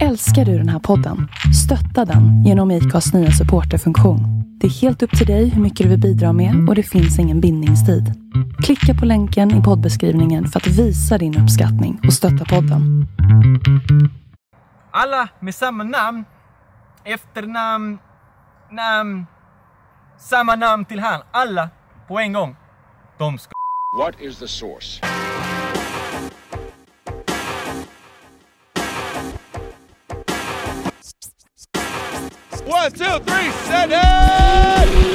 Älskar du den här podden? Stötta den genom IKAs nya supporterfunktion. Det är helt upp till dig hur mycket du vill bidra med och det finns ingen bindningstid. Klicka på länken i poddbeskrivningen för att visa din uppskattning och stötta podden. Alla med samma namn, efternamn, namn, samma namn till han. Alla på en gång. De ska What is the source? One, two, three, set it!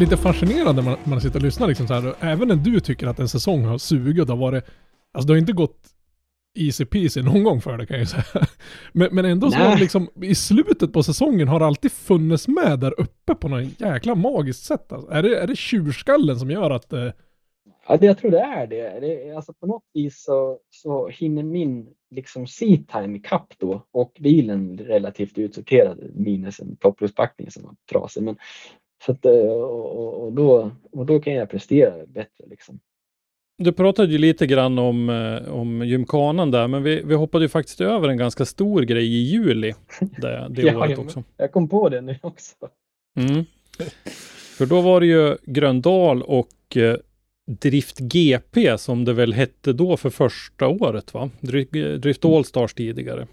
lite fascinerande när man, man sitter och lyssnar liksom så här. Även när du tycker att en säsong har sugit och har varit, alltså det har inte gått easy peasy någon gång för det kan jag säga. Men, men ändå så Nej. har det liksom, i slutet på säsongen har det alltid funnits med där uppe på något jäkla magiskt sätt. Alltså. Är, det, är det tjurskallen som gör att, eh, Ja, det, jag tror det är det. det alltså på något vis så, så hinner min liksom seat time ikapp då och bilen relativt utsorterad minus en topplustbackning som var trasig. Men, så att, eh, och, och, då, och då kan jag prestera bättre liksom. Du pratade ju lite grann om, eh, om gymkanan där, men vi, vi hoppade ju faktiskt över en ganska stor grej i juli det, det Ja, året också. Jag kom på det nu också. Mm. För då var det ju Gröndal och eh, Drift GP som det väl hette då för första året va? Drift, Allstars tidigare.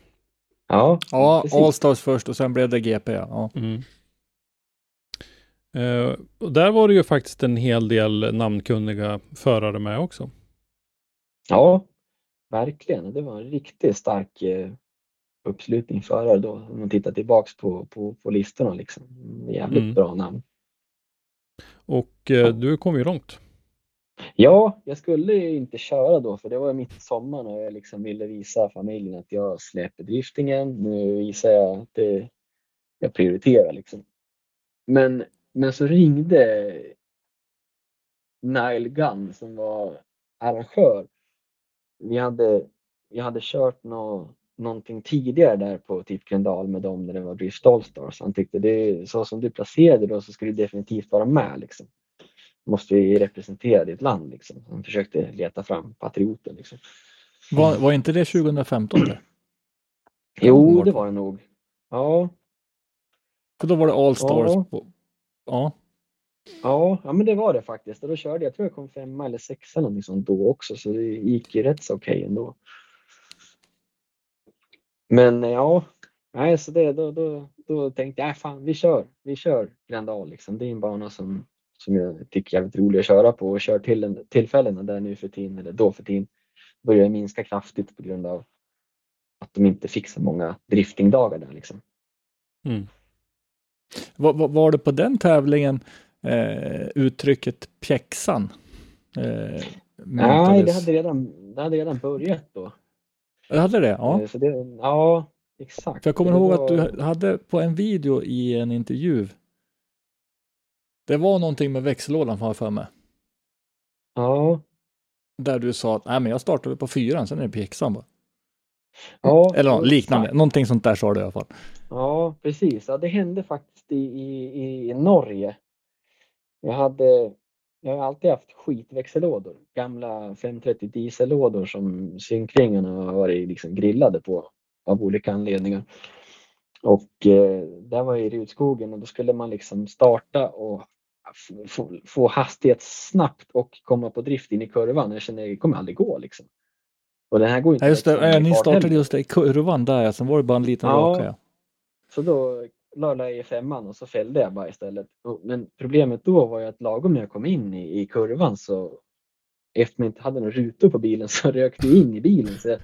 Ja, Ja. Allstars först och sen blev det GP. Ja. Mm. Eh, och där var det ju faktiskt en hel del namnkunniga förare med också. Ja, verkligen. Det var en riktigt stark eh, uppslutning förare då. Om man tittar tillbaks på, på, på listorna liksom. Jävligt Mm. bra namn. Och eh, du kom ju långt. Ja, jag skulle ju inte köra då för det var mitt i sommaren och jag liksom ville visa familjen att jag släpper driftingen. Nu visar jag att det, jag prioriterar liksom. Men, men så ringde Nile Gunn som var arrangör. Vi hade, vi hade kört nå, någonting tidigare där på typ Gröndal med dem när det var Drift Allstars. Han tyckte det så som du placerade då så skulle du definitivt vara med liksom måste ju representera ditt land liksom. Han försökte leta fram patrioten liksom. Var, var inte det 2015? Det? Jo, det var det nog. Ja, För då var det Allstars. Ja. På, ja. ja, ja, men det var det faktiskt. Och då körde jag, jag tror jag kom femma eller sexa någonting sånt då också, så det gick ju rätt så okej ändå. Men eh, ja, nej, så det, då, då, då tänkte jag, äh, fan, vi kör, vi kör Grandal liksom. Det är en bana som, som jag tycker är jävligt rolig att köra på och kör till en, tillfällena där nu för tiden, eller då för tiden, börjar minska kraftigt på grund av att de inte fick så många driftingdagar där liksom. Mm. Var, var, var det på den tävlingen eh, uttrycket pjäxan? Eh, Nej, det hade redan, det hade redan börjat då. Det hade det? Ja. Eh, det, ja, exakt. För jag kommer ihåg var- att du hade på en video i en intervju. Det var någonting med växellådan har jag för mig. Ja, Där du sa att Nej, men jag startade på fyran, sen är det pjäxan bara. ja, Eller något liknande. Någonting sånt där sa du i alla fall. Ja, precis. Ja, det hände faktiskt i, i, i Norge. Jag hade jag har alltid haft skitväxellådor. Gamla 530 diesellådor som synkringarna har varit liksom grillade på av olika anledningar. Och eh, där var jag i Rudskogen och då skulle man liksom starta och få, få hastighet snabbt och komma på drift in i kurvan. Jag kände att det kommer aldrig gå liksom. Och den här går inte Ja, just det. i ni startade heller. just det i kurvan där, ja. sen var det bara en liten Ja. raka. Ja. Så då la jag i femman och så fällde jag bara istället. Men problemet då var ju att lagom när jag kom in i, i kurvan så efter man inte hade några rutor på bilen så rökte jag in i bilen. Så jag,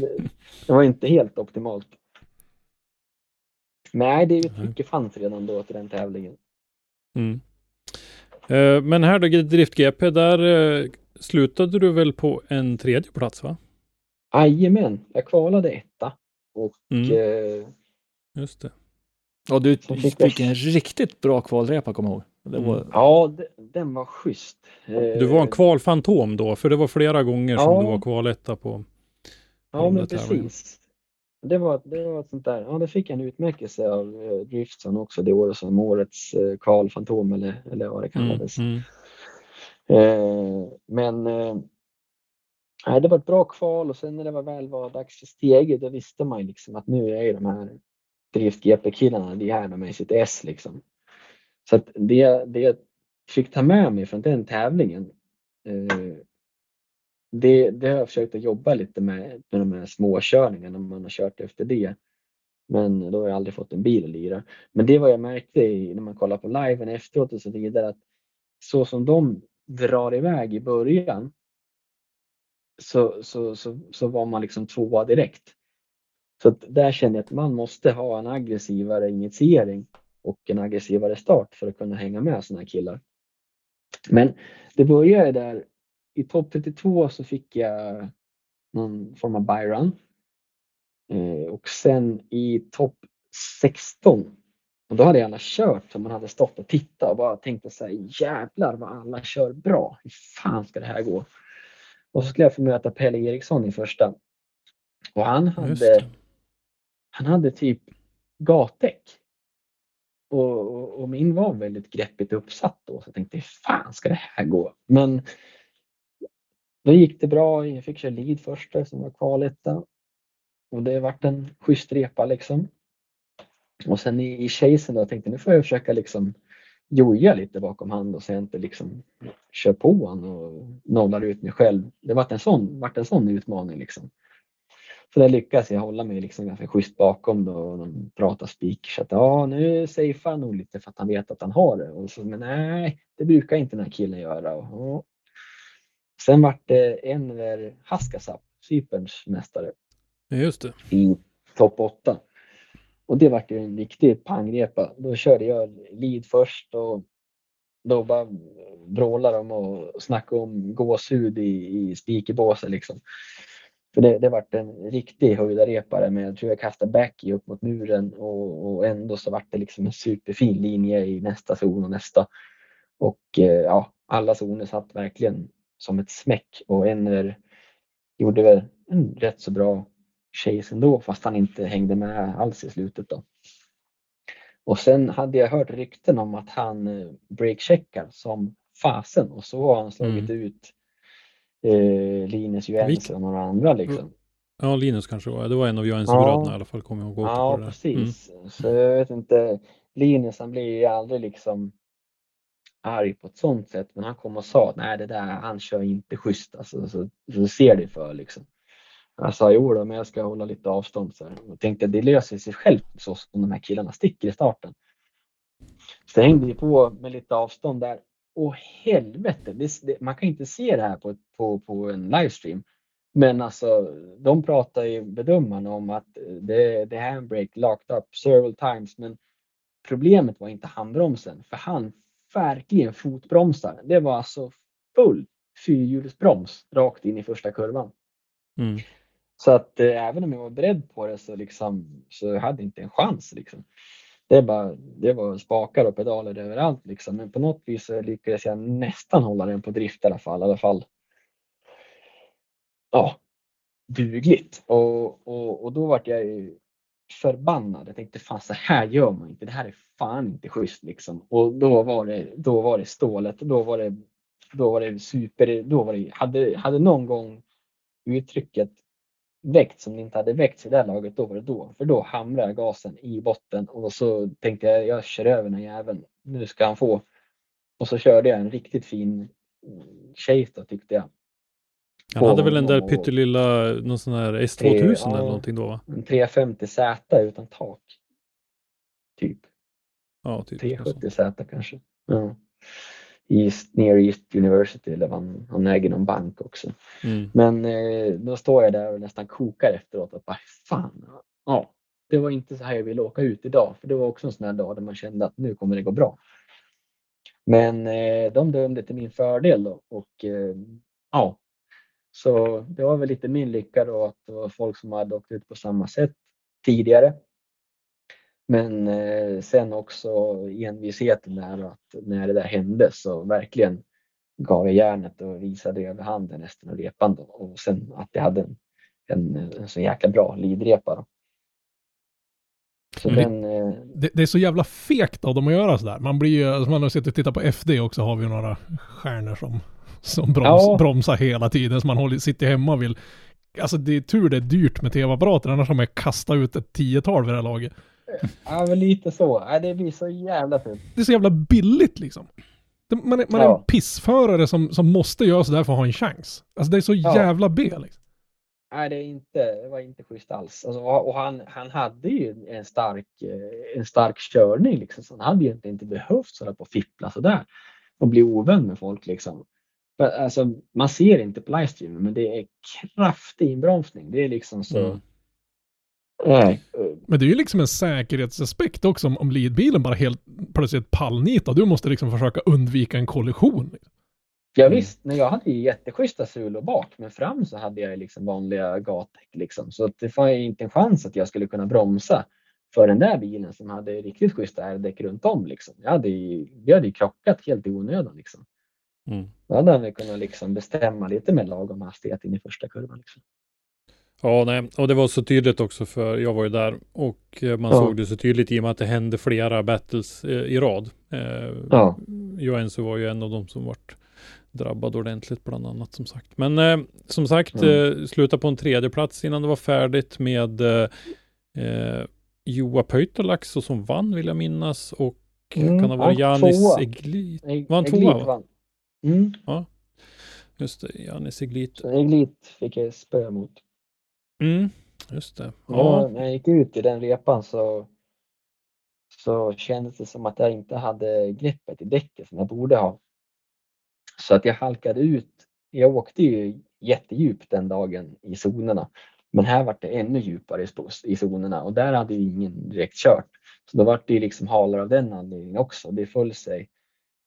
det, det var inte helt optimalt. Nej, det är ju mycket fanns redan då till den tävlingen. Mm. Eh, men här då, Drift GP, där eh, slutade du väl på en tredje plats va? Jajamän, jag kvalade etta. Och Mm. eh, Just det. Och du fick fick en riktigt bra kvalrepa, kommer jag ihåg. Det var, ja, de- den var schysst. Du var en kvalfantom då, för det var flera gånger som Ja. du var kvaletta på. Ja, men precis. Det var, det var ett sånt där, ja det fick en utmärkelse av eh, Driftson också det året som årets eh, Karl Fantom eller, eller vad det Mm, kallades. mm. Eh, men eh, det var ett bra kval och sen när det var väl var dags för steget då visste man liksom att nu är de här Drift GP-killarna, de är här med sitt S liksom. Så att det, det jag fick ta med mig från den tävlingen eh, det, det har jag försökt att jobba lite med, med de här småkörningarna man har kört efter det. Men då har jag aldrig fått en bil att lira. Men det var jag märkte i, när man kollar på liven efteråt och så vidare att så som de drar iväg i början så, så, så, så var man liksom tvåa direkt. Så att där kände jag att man måste ha en aggressivare initiering och en aggressivare start för att kunna hänga med sådana här killar. Men det började där i topp 32 så fick jag någon form av byrun. Eh, och sen i topp 16 och då hade jag alla kört som man hade stått och tittat och bara tänkte så här jävlar vad alla kör bra. Hur fan ska det här gå? Och så skulle jag få möta Pelle Eriksson i första. Och han hade, han hade typ gatdäck. Och, och, och min var väldigt greppigt uppsatt då så jag tänkte fan ska det här gå? Men då gick det bra. Jag fick köra lead första som var kvaletta. Och det vart en schysst repa liksom. Och sen i, i chasen då tänkte jag nu får jag försöka liksom joja lite bakom hand och så jag inte liksom kör på han och nollar ut mig själv. Det vart en sån, vart en sån utmaning liksom. Så där lyckas jag hålla mig liksom ganska schysst bakom då och de pratar speaker så att ja nu safear han nog lite för att han vet att han har det. Och så, men nej, det brukar inte den här killen göra. Och, och. Sen vart det Enver Haskasap, Cyperns mästare just det. i topp 8. Och det vart ju en riktig pangrepa. Då körde jag lead först och då bara vrålade de och snackade om gåshud i, i spikerbåset liksom. För det, det vart en riktig höjdarepare med, jag tror jag kastade backy upp mot muren och, och ändå så vart det liksom en superfin linje i nästa zon och nästa. Och eh, ja, alla zoner satt verkligen som ett smäck och Enver gjorde väl en rätt så bra chase ändå fast han inte hängde med alls i slutet då. Och sen hade jag hört rykten om att han eh, breakcheckar som fasen och så har han slagit ut eh, Linus Johansson och några andra liksom. Ja, Linus kanske var. Det var en av Ja. Johansson-bröderna i alla fall, kommer jag ihåg. Ja, precis. Så jag vet inte, Linus han blir ju aldrig liksom arg på ett sånt sätt, men han kom och sa nej, det där, han kör inte schysst alltså, så, så ser det för liksom. Jag sa jo då, men jag ska hålla lite avstånd så här. Och tänkte att det löser sig självt så som de här killarna sticker i starten. Så jag hängde vi på med lite avstånd där. Och helvete, det, det, man kan inte se det här på, på, på en livestream. Men alltså, de pratar ju bedömarna om att det, det handbrake locked up several times. Men problemet var inte handbromsen, för han verkligen fotbromsar. Det var alltså full fyrhjulsbroms rakt in i första kurvan. Mm. Så att eh, även om jag var beredd på det så, liksom, så jag hade inte en chans. Liksom. Det, bara, det var spakar och pedaler överallt. Liksom. Men på något vis lyckades jag nästan hålla den på drift i alla fall. I alla fall ja, dugligt. Och, och, och då vart jag ju förbannad. Jag tänkte fan så här gör man inte. Det här är fan inte schysst liksom. Och då var det, då var det stålet. Då var det, då var det super. Då var det, hade, hade någon gång uttrycket väckt som det inte hade väckts i det här laget, då var det då. För då hamrade jag gasen i botten och så tänkte jag, jag kör över den jäveln. Nu ska han få. Och så körde jag en riktigt fin chase då tyckte jag. Han hade väl den där Och- pyttelilla, någon sån här S2000 Ja. eller någonting då va? En 350Z utan tak. Typ. Ja, typ. något sånt. 370Z kanske. Ja. East, near East University, eller vad han, han äger någon bank också. Mm. Men eh, då står jag där och nästan kokar efteråt. Att bara, fan, ja, det var inte så här jag ville åka ut idag. För det var också en sån här dag där man kände att nu kommer det gå bra. Men eh, de dömde till min fördel då, och eh, ja, så det var väl lite min lycka då att det var folk som hade åkt ut på samma sätt tidigare. Men eh, sen också envisheten där att när det där hände så verkligen gav jag järnet och visade över handen resten och repan då. Och sen att jag hade en, en, en så jäkla bra lidrepa. Då. Så den, eh, Det, det är så jävla fegt av dem att göra sådär. Man blir ju, alltså man har sett och tittat på FD också har vi ju några stjärnor som, som broms, Ja. bromsar hela tiden. Så man håller, sitter hemma och vill, alltså det är tur det är dyrt med tv-apparater annars har man kastat ut ett tiotal vid det här laget. ja men lite så. Ja, det blir så jävla fult. Det är så jävla billigt liksom. Man är, man är Ja. en pissförare som, som måste göra sådär för att ha en chans. Alltså det är så jävla B liksom. Nej, det, är inte, det var inte schysst alls. Alltså, och han, han hade ju en stark, eh, en stark körning liksom, så han hade ju inte, inte behövt hålla på fippla sådär och bli ovän med folk liksom. För, alltså, man ser inte på livestreamen, men det är kraftig inbromsning. Det är liksom så. Mm. Nej, Men det är ju liksom en säkerhetsaspekt också om, om leadbilen bara helt plötsligt pallnitar. Du måste liksom försöka undvika en kollision. Ja Mm. visst, när jag hade ju jätteschyssta sulor bak, men fram så hade jag liksom vanliga gatdäck liksom. Så det fanns inte en chans att jag skulle kunna bromsa för den där bilen som hade riktigt schyssta R-däck runt om liksom. Jag hade ju, vi hade ju krockat helt i onödan liksom. Mm. Då hade han väl kunnat liksom bestämma lite med lagom hastighet in i första kurvan. Liksom. Ja, nej, och det var så tydligt också för jag var ju där och eh, man Ja. såg det så tydligt i och med att det hände flera battles eh, i rad. Eh, Ja. Joensuu var ju en av dem som vart drabbad ordentligt bland annat som sagt. Men eh, som sagt, Ja. eh, sluta på en tredje plats innan det var färdigt med eh, eh, Joa Pöytalaxo som vann vill jag minnas och Mm, kan ha varit ja, Janis. Eglit. Eg- Var han tvåa, Eglit vann. Mm, Just det, Janis Eglit. så Eglit fick jag spö mot. Mm, just det. Ja. Ja, När jag gick ut i den repan så, så kändes det som att jag inte hade greppet i däcket som jag borde ha. Så att jag halkade ut. Jag åkte ju jättedjupt den dagen i zonerna. Men här var det ännu djupare i zonerna och där hade ju ingen direkt kört. Så då var det liksom halare av den anledningen också. Det föll sig,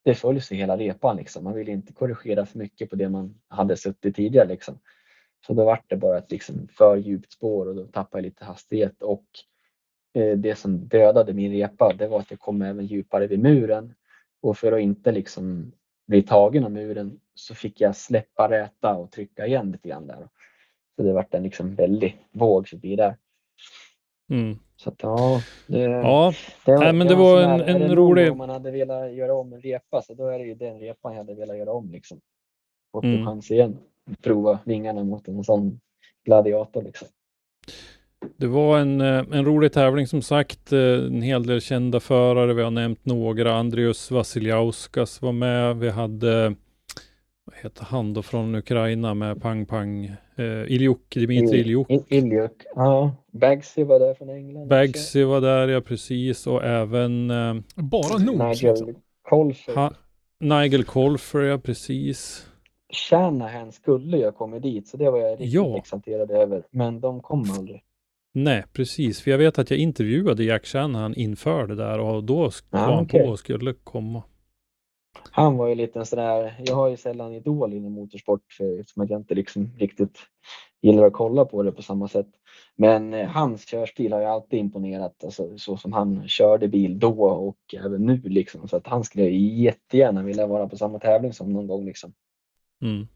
det föll sig hela repan liksom. Man ville inte korrigera för mycket på det man hade suttit tidigare liksom. Så då var det bara ett liksom för djupt spår och då tappade jag lite hastighet och eh, det som dödade min repa det var att jag kom även djupare vid muren och för att inte liksom bli tagen av muren så fick jag släppa räta och trycka igen lite grann där. Så det vart en liksom väldig våg förbi där. mm. Så att, ja, det, ja, det, nej, men det var en- en någon rolig- gång man hade velat göra om en repa så då är det ju den repan jag hade velat göra om liksom. Fått en Mm. chans igen. Prova vingarna mot en sån gladiator liksom. Det var en, eh, en rolig tävling som sagt. eh, En hel del kända förare. Vi har nämnt några. Andreas Vasiliauskas var med. Vi hade vad heter han då från Ukraina med Pang Pang. Eh, Iljuk, Dimitri Iljuk. Il- Iljuk. Ja. Bagsy var där från England. Bagsy var där ja precis och även eh, Bara liksom. Nigel Colfer. ha, Nigel Colfer ja precis. Shanahan skulle ju ha kommit dit så det var jag riktigt Ja. exalterad över. Men de kom aldrig. Nej precis, för jag vet att jag intervjuade Jack Shanahan inför det där och då Ah, var han okej. på och skulle komma. Han var ju lite en sån där, jag har ju sällan idol inom motorsport eftersom jag inte liksom riktigt gillar att kolla på det på samma sätt. Men eh, hans körstil har ju alltid imponerat, alltså, så som han körde bil då och även nu liksom. Så att han skulle jättegärna vilja vara på samma tävling som någon gång liksom. Mm.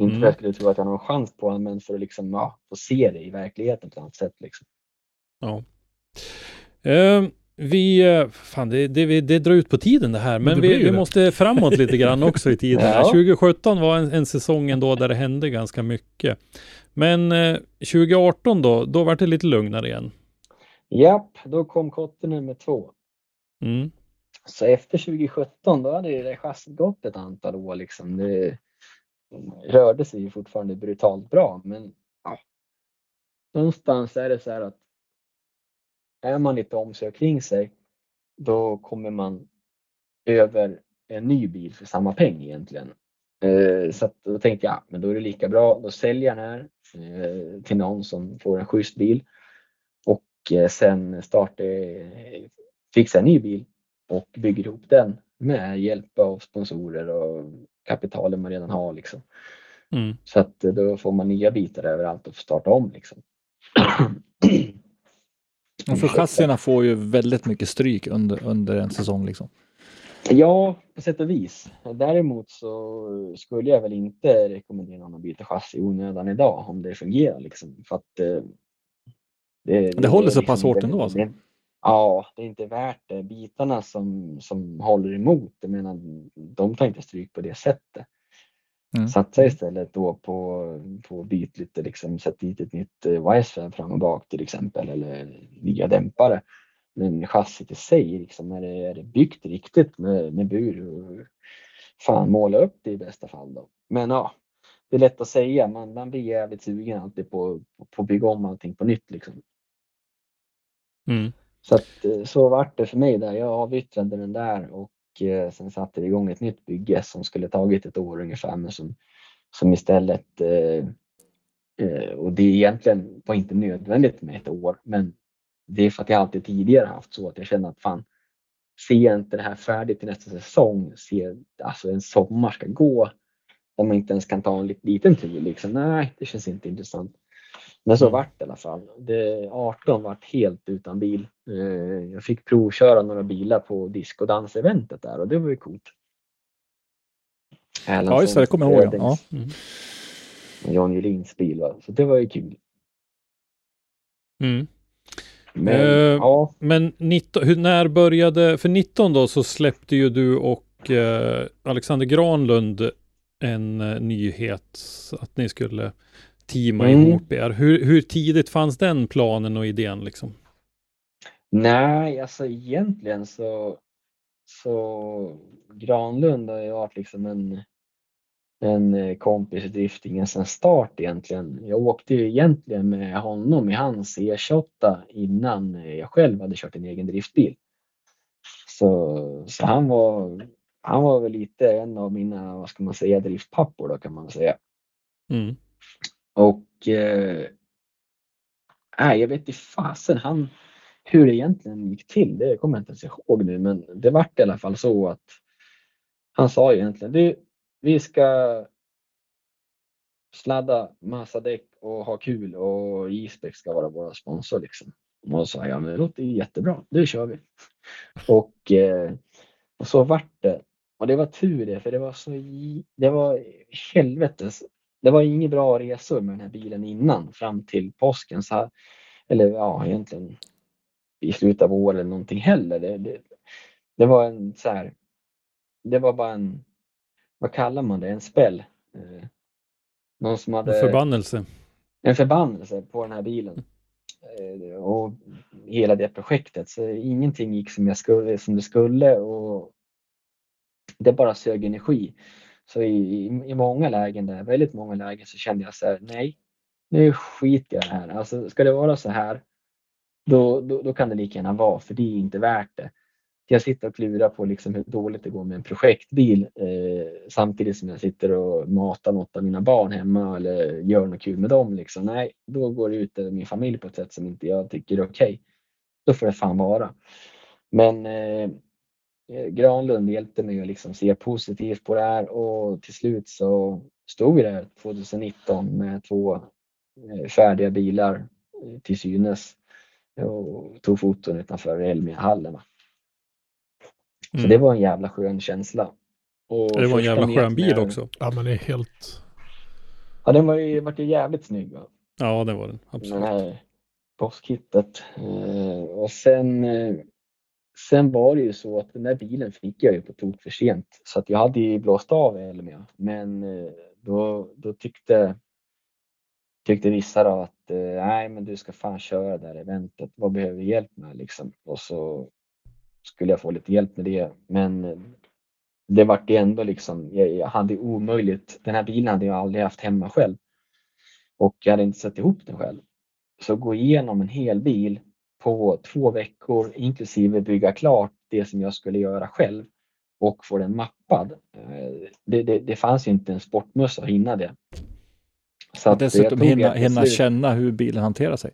Inte Mm. för att jag skulle tro att jag har någon chans på honom, men för att liksom, ja, få se det i verkligheten på något sätt. Liksom. Ja. Eh, vi, eh, fan det, det, det drar ut på tiden det här, men det vi, vi måste framåt lite grann också i tiden. Ja. 2017 var en, en säsong ändå där det hände ganska mycket. Men eh, 2018 då, då var det lite lugnare igen. Japp, då kom kotte nummer två. Mm. Så efter 2017 då hade det chassit gått ett antal år liksom. Det rörde sig ju fortfarande brutalt bra men ja. Någonstans är det så här att är man lite om sig och kring sig då kommer man över en ny bil för samma peng egentligen. Eh, så att då tänkte jag, men då är det lika bra, då säljer jag den här eh, till någon som får en schysst bil och eh, sen starta, fixa en ny bil och bygger ihop den med hjälp av sponsorer och kapitalen man redan har. Liksom. Mm. Så att eh, då får man nya bitar överallt och starta om. Liksom. Och för chassierna får ju väldigt mycket stryk under, under en säsong liksom. Ja, på sätt och vis. Däremot så skulle jag väl inte rekommendera någon att byta chassi i onödan idag om det fungerar. Liksom. För att, eh, Det håller är så pass hårt ändå, alltså? det- Ja, det är inte värt det. Bitarna som, som håller emot, jag menar, de tar inte stryk på det sättet. Mm. Satsa istället då på, på byt lite, liksom, sätt dit ett nytt eh, YS fram och bak till exempel eller nya dämpare. Men chassit i sig, liksom, är, det, är det byggt riktigt med, med bur, och fan måla upp det i bästa fall då. Men ja, det är lätt att säga, man, man blir jävligt sugen alltid på, på att bygga om allting på nytt liksom. Mm. Så, att, eh, så vart det för mig där. Jag avyttrade den där och eh, sen satte vi igång ett nytt bygge som skulle tagit ett år ungefär men som, som istället eh, eh, och det egentligen var inte nödvändigt med ett år men det är för att jag alltid tidigare haft så att jag känner att fan ser jag inte det här färdigt till nästa säsong, ser alltså en sommar ska gå Om man inte ens kan ta en liten tur liksom. Nej, det känns inte intressant. Men så Mm. vart det i alla fall. Det, 18 vart helt utan bil. Eh, Jag fick provköra några bilar på discodanseventet där och det var ju coolt. Ja, just det, det kommer jag ihåg. Ja. Mm. John Julins bil. Va? Så det var ju kul. Mm. Men Eh, ja, Men 19, hur, när började, för 19 då så släppte ju du och eh, Alexander Granlund en eh, nyhet att ni skulle teama Mm. ihop er. Hur, hur tidigt fanns den planen och idén liksom? nej, alltså egentligen så, så Granlund har ju varit liksom en, en eh, kompis i driftingen sedan start egentligen. Jag åkte ju egentligen med honom i hans E28 innan jag själv hade kört en egen driftbil. Så, så han var han var väl lite en av mina, vad ska man säga, driftpappor då kan man säga. Mm. Och eh, äh, jag vet inte fasen han, hur det egentligen gick till. Det kommer jag inte ens ihåg nu, men det vart i alla fall så att han sa egentligen, du, vi ska sladda massa däck och ha kul och Isbeck ska vara vår sponsor liksom. Och så sa jag, men det låter ju jättebra, Nu kör vi. Och, eh, och så vart det. Och det var tur det, för det var så, det var helvetes det var inga bra resor med den här bilen innan fram till påsken. Så här, eller ja, egentligen i slutet av året eller någonting heller. Det, det, det var en så här. Det var bara en, vad kallar man det, en spell. Eh, någon som En hade förbannelse. en förbannelse på den här bilen. Eh, och hela det projektet. Så ingenting gick som, jag skulle, som det skulle och det bara sög energi. Så i, i, många lägen, där, väldigt många lägen, så kände jag så här, nej, nu skiter jag i det här. Alltså ska det vara så här, då, då, då kan det lika gärna vara, för det är inte värt det. Jag sitter och klurar på liksom hur dåligt det går med en projektbil eh, samtidigt som jag sitter och matar något av mina barn hemma eller gör något kul med dem. Liksom. Nej, då går det ut över min familj på ett sätt som inte jag tycker är okej. Då får det fan vara. Men eh, Granlund hjälpte mig att liksom se positivt på det här och till slut så stod vi där 2019 med två eh, färdiga bilar eh, till synes och tog foton utanför Elmia-hallen. Så Mm. det var en jävla skön känsla. Och Det var en jävla skön bil också. Ja, men det är helt... Ja, den var ju, vart ju jävligt snygg. Va? Ja, det var den. Absolut. här påskkittet. Eh, och sen, eh, sen var det ju så att den där bilen fick jag ju på tok för sent. Så att jag hade ju blåst av Elmia. Men eh, då, då tyckte, tyckte vissa då att eh, nej men du ska fan köra det här eventet. Vad behöver du hjälp med liksom? Och så skulle jag få lite hjälp med det. Men eh, det vart ju ändå liksom, jag, jag hade omöjligt. Den här bilen hade jag aldrig haft hemma själv. Och jag hade inte satt ihop den själv. Så gå igenom en hel bil på två veckor inklusive bygga klart det som jag skulle göra själv och få den mappad. Eh, Det, det, det fanns ju inte en sportmössa att hinna det. Så att dessutom hinna, hinna känna hur bilen hanterar sig.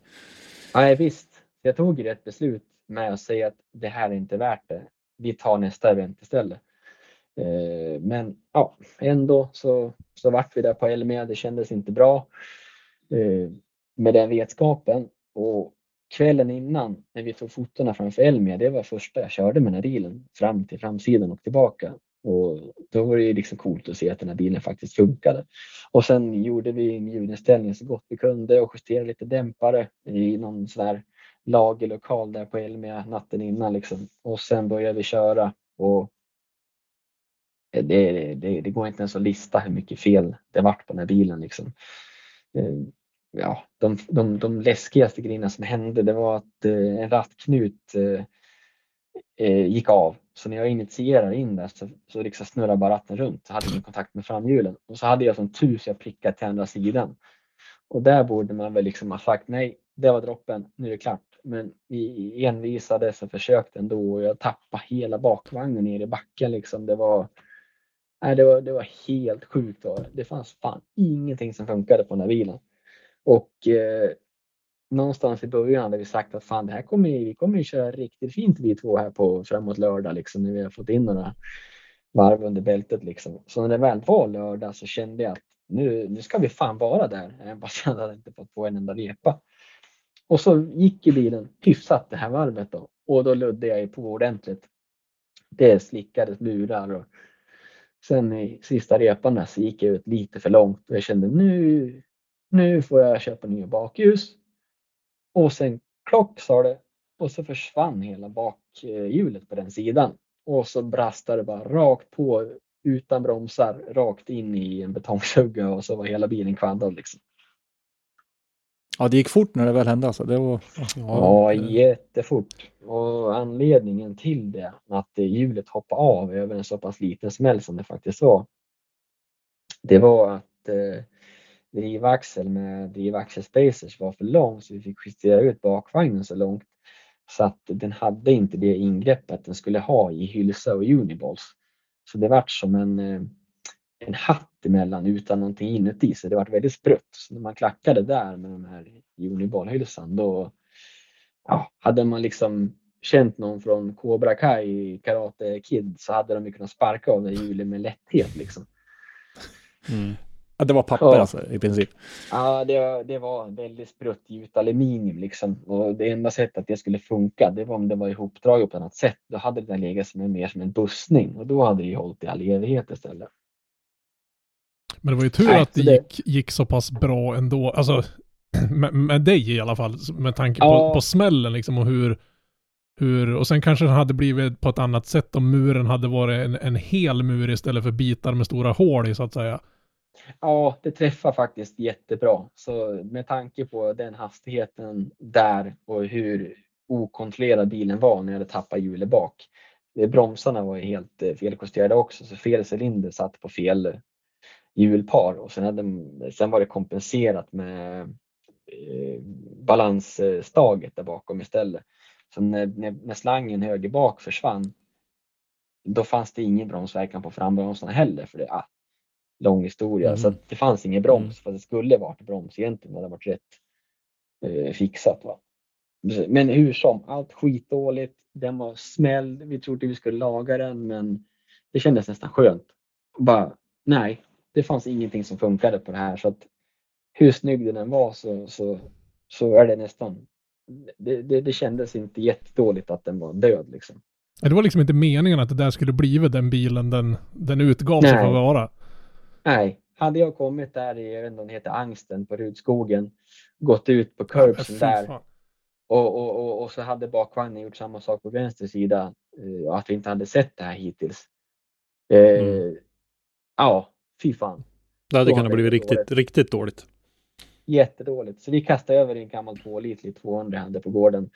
Nej visst, jag tog ju ett beslut med att säga att det här är inte värt det. Vi tar nästa event istället. Eh, Men ja, ändå så, så vart vi där på Elmia. Det kändes inte bra eh, med den vetskapen. Och kvällen innan när vi tog fotona framför Elmia, det var första jag körde med den här bilen fram till framsidan och tillbaka. Och då var det ju liksom coolt att se att den här bilen faktiskt funkade. Och sen gjorde vi en ljudinställning så gott vi kunde och justerade lite dämpare i någon sån här lagerlokal där på Elmia natten innan liksom. Och sen började vi köra och det, det, det, går inte ens att lista hur mycket fel det vart på den här bilen liksom. Eh, Ja, de, de, de läskigaste grejerna som hände det var att eh, en rattknut eh, eh, gick av. Så när jag initierar in där så, så liksom snurrar bara ratten runt. Jag hade ingen kontakt med framhjulen. Och så hade jag som tur så jag prickade till andra sidan. Och där borde man väl liksom ha sagt nej, det var droppen, nu är det klart. Men vi envisades och försökte ändå och jag tappade hela bakvagnen ner i backen liksom. Det var, nej, det var, det var helt sjukt. Det fanns fan ingenting som funkade på den här bilen. Och eh, någonstans i början hade vi sagt att fan det här kommer vi kommer ju köra riktigt fint vi två här på framåt lördag liksom när vi har fått in några varv under bältet liksom. Så när det väl var lördag så kände jag att nu, nu ska vi fan vara där. Jag jag hade inte fått på en enda repa. Och så gick ju bilen hyfsat det här varvet då och då ludde jag på ordentligt. Det slickades murar och sen i sista repan så gick jag ut lite för långt och jag kände nu, nu får jag köpa nya bakljus. Och sen klock sa det och så försvann hela bakhjulet på den sidan. Och så brastade det bara rakt på utan bromsar rakt in i en betongsugga och så var hela bilen kvaddad liksom. Ja, det gick fort när det väl hände alltså. Det var, ja, ja jättefort. Och anledningen till det, att hjulet hoppade av över en så pass liten smäll som det faktiskt var. Det var att eh, drivaxel med drivaxelspacers var för lång så vi fick justera ut bakvagnen så långt så att den hade inte det ingreppet den skulle ha i hylsa och uniballs. Så det vart som en, eh, en hatt emellan utan någonting inuti så det vart väldigt sprutt. Så när man klackade där med den här uniballhylsan då ja, hade man liksom känt någon från Cobra Kai i Karate Kid så hade de ju kunnat sparka av det hjulet med lätthet liksom. Mm. Ja, det var papper ja. alltså i princip? Ja, det, det var väldigt sprutt gjut aluminium liksom. Och det enda sättet att det skulle funka, det var om det var ihopdraget på ett annat sätt. Då hade det legat som en, mer som en bussning och då hade det ju hållit i all evighet istället. Men det var ju tur Nej, att det, det, Gick, gick så pass bra ändå. Alltså, med, med dig i alla fall, med tanke på, ja. på smällen liksom och hur, hur, och sen kanske den hade blivit på ett annat sätt om muren hade varit en, en hel mur istället för bitar med stora hål i så att säga. Ja, det träffar faktiskt jättebra. Så med tanke på den hastigheten där och hur okontrollerad bilen var när jag hade tappat hjulet bak. Bromsarna var helt eh, feljusterade också, så fel cylinder satt på fel hjulpar och sen, hade, sen var det kompenserat med eh, balansstaget där bakom istället. Så när, när, när slangen höger bak försvann, då fanns det ingen bromsverkan på frambromsarna heller. För det, ah, lång historia. Mm. Så det fanns ingen broms mm. för det skulle varit broms egentligen. Det hade varit rätt eh, fixat. Va? Men hur som, allt skitdåligt. Den var smälld. Vi trodde vi skulle laga den men det kändes nästan skönt. Bara, nej, det fanns ingenting som funkade på det här. Så att hur snygg den än var så, så, så är det nästan det, det, det kändes inte jättedåligt att den var död. Liksom. Det var liksom inte meningen att det där skulle blivit den bilen den, den utgav sig för att vara. Nej, hade jag kommit där i, jag vet inte om det heter Angsten på Rudskogen, gått ut på curbsen ja, där och, och, och, och, så hade bakvagnen gjort samma sak på vänster sida och eh, att vi inte hade sett det här hittills. Eh, mm. Ja, fy fan. Det hade kunnat bli riktigt, dåligt. riktigt dåligt. Jättedåligt. Så vi kastade över en gammal 2-litrig 200 hade på gården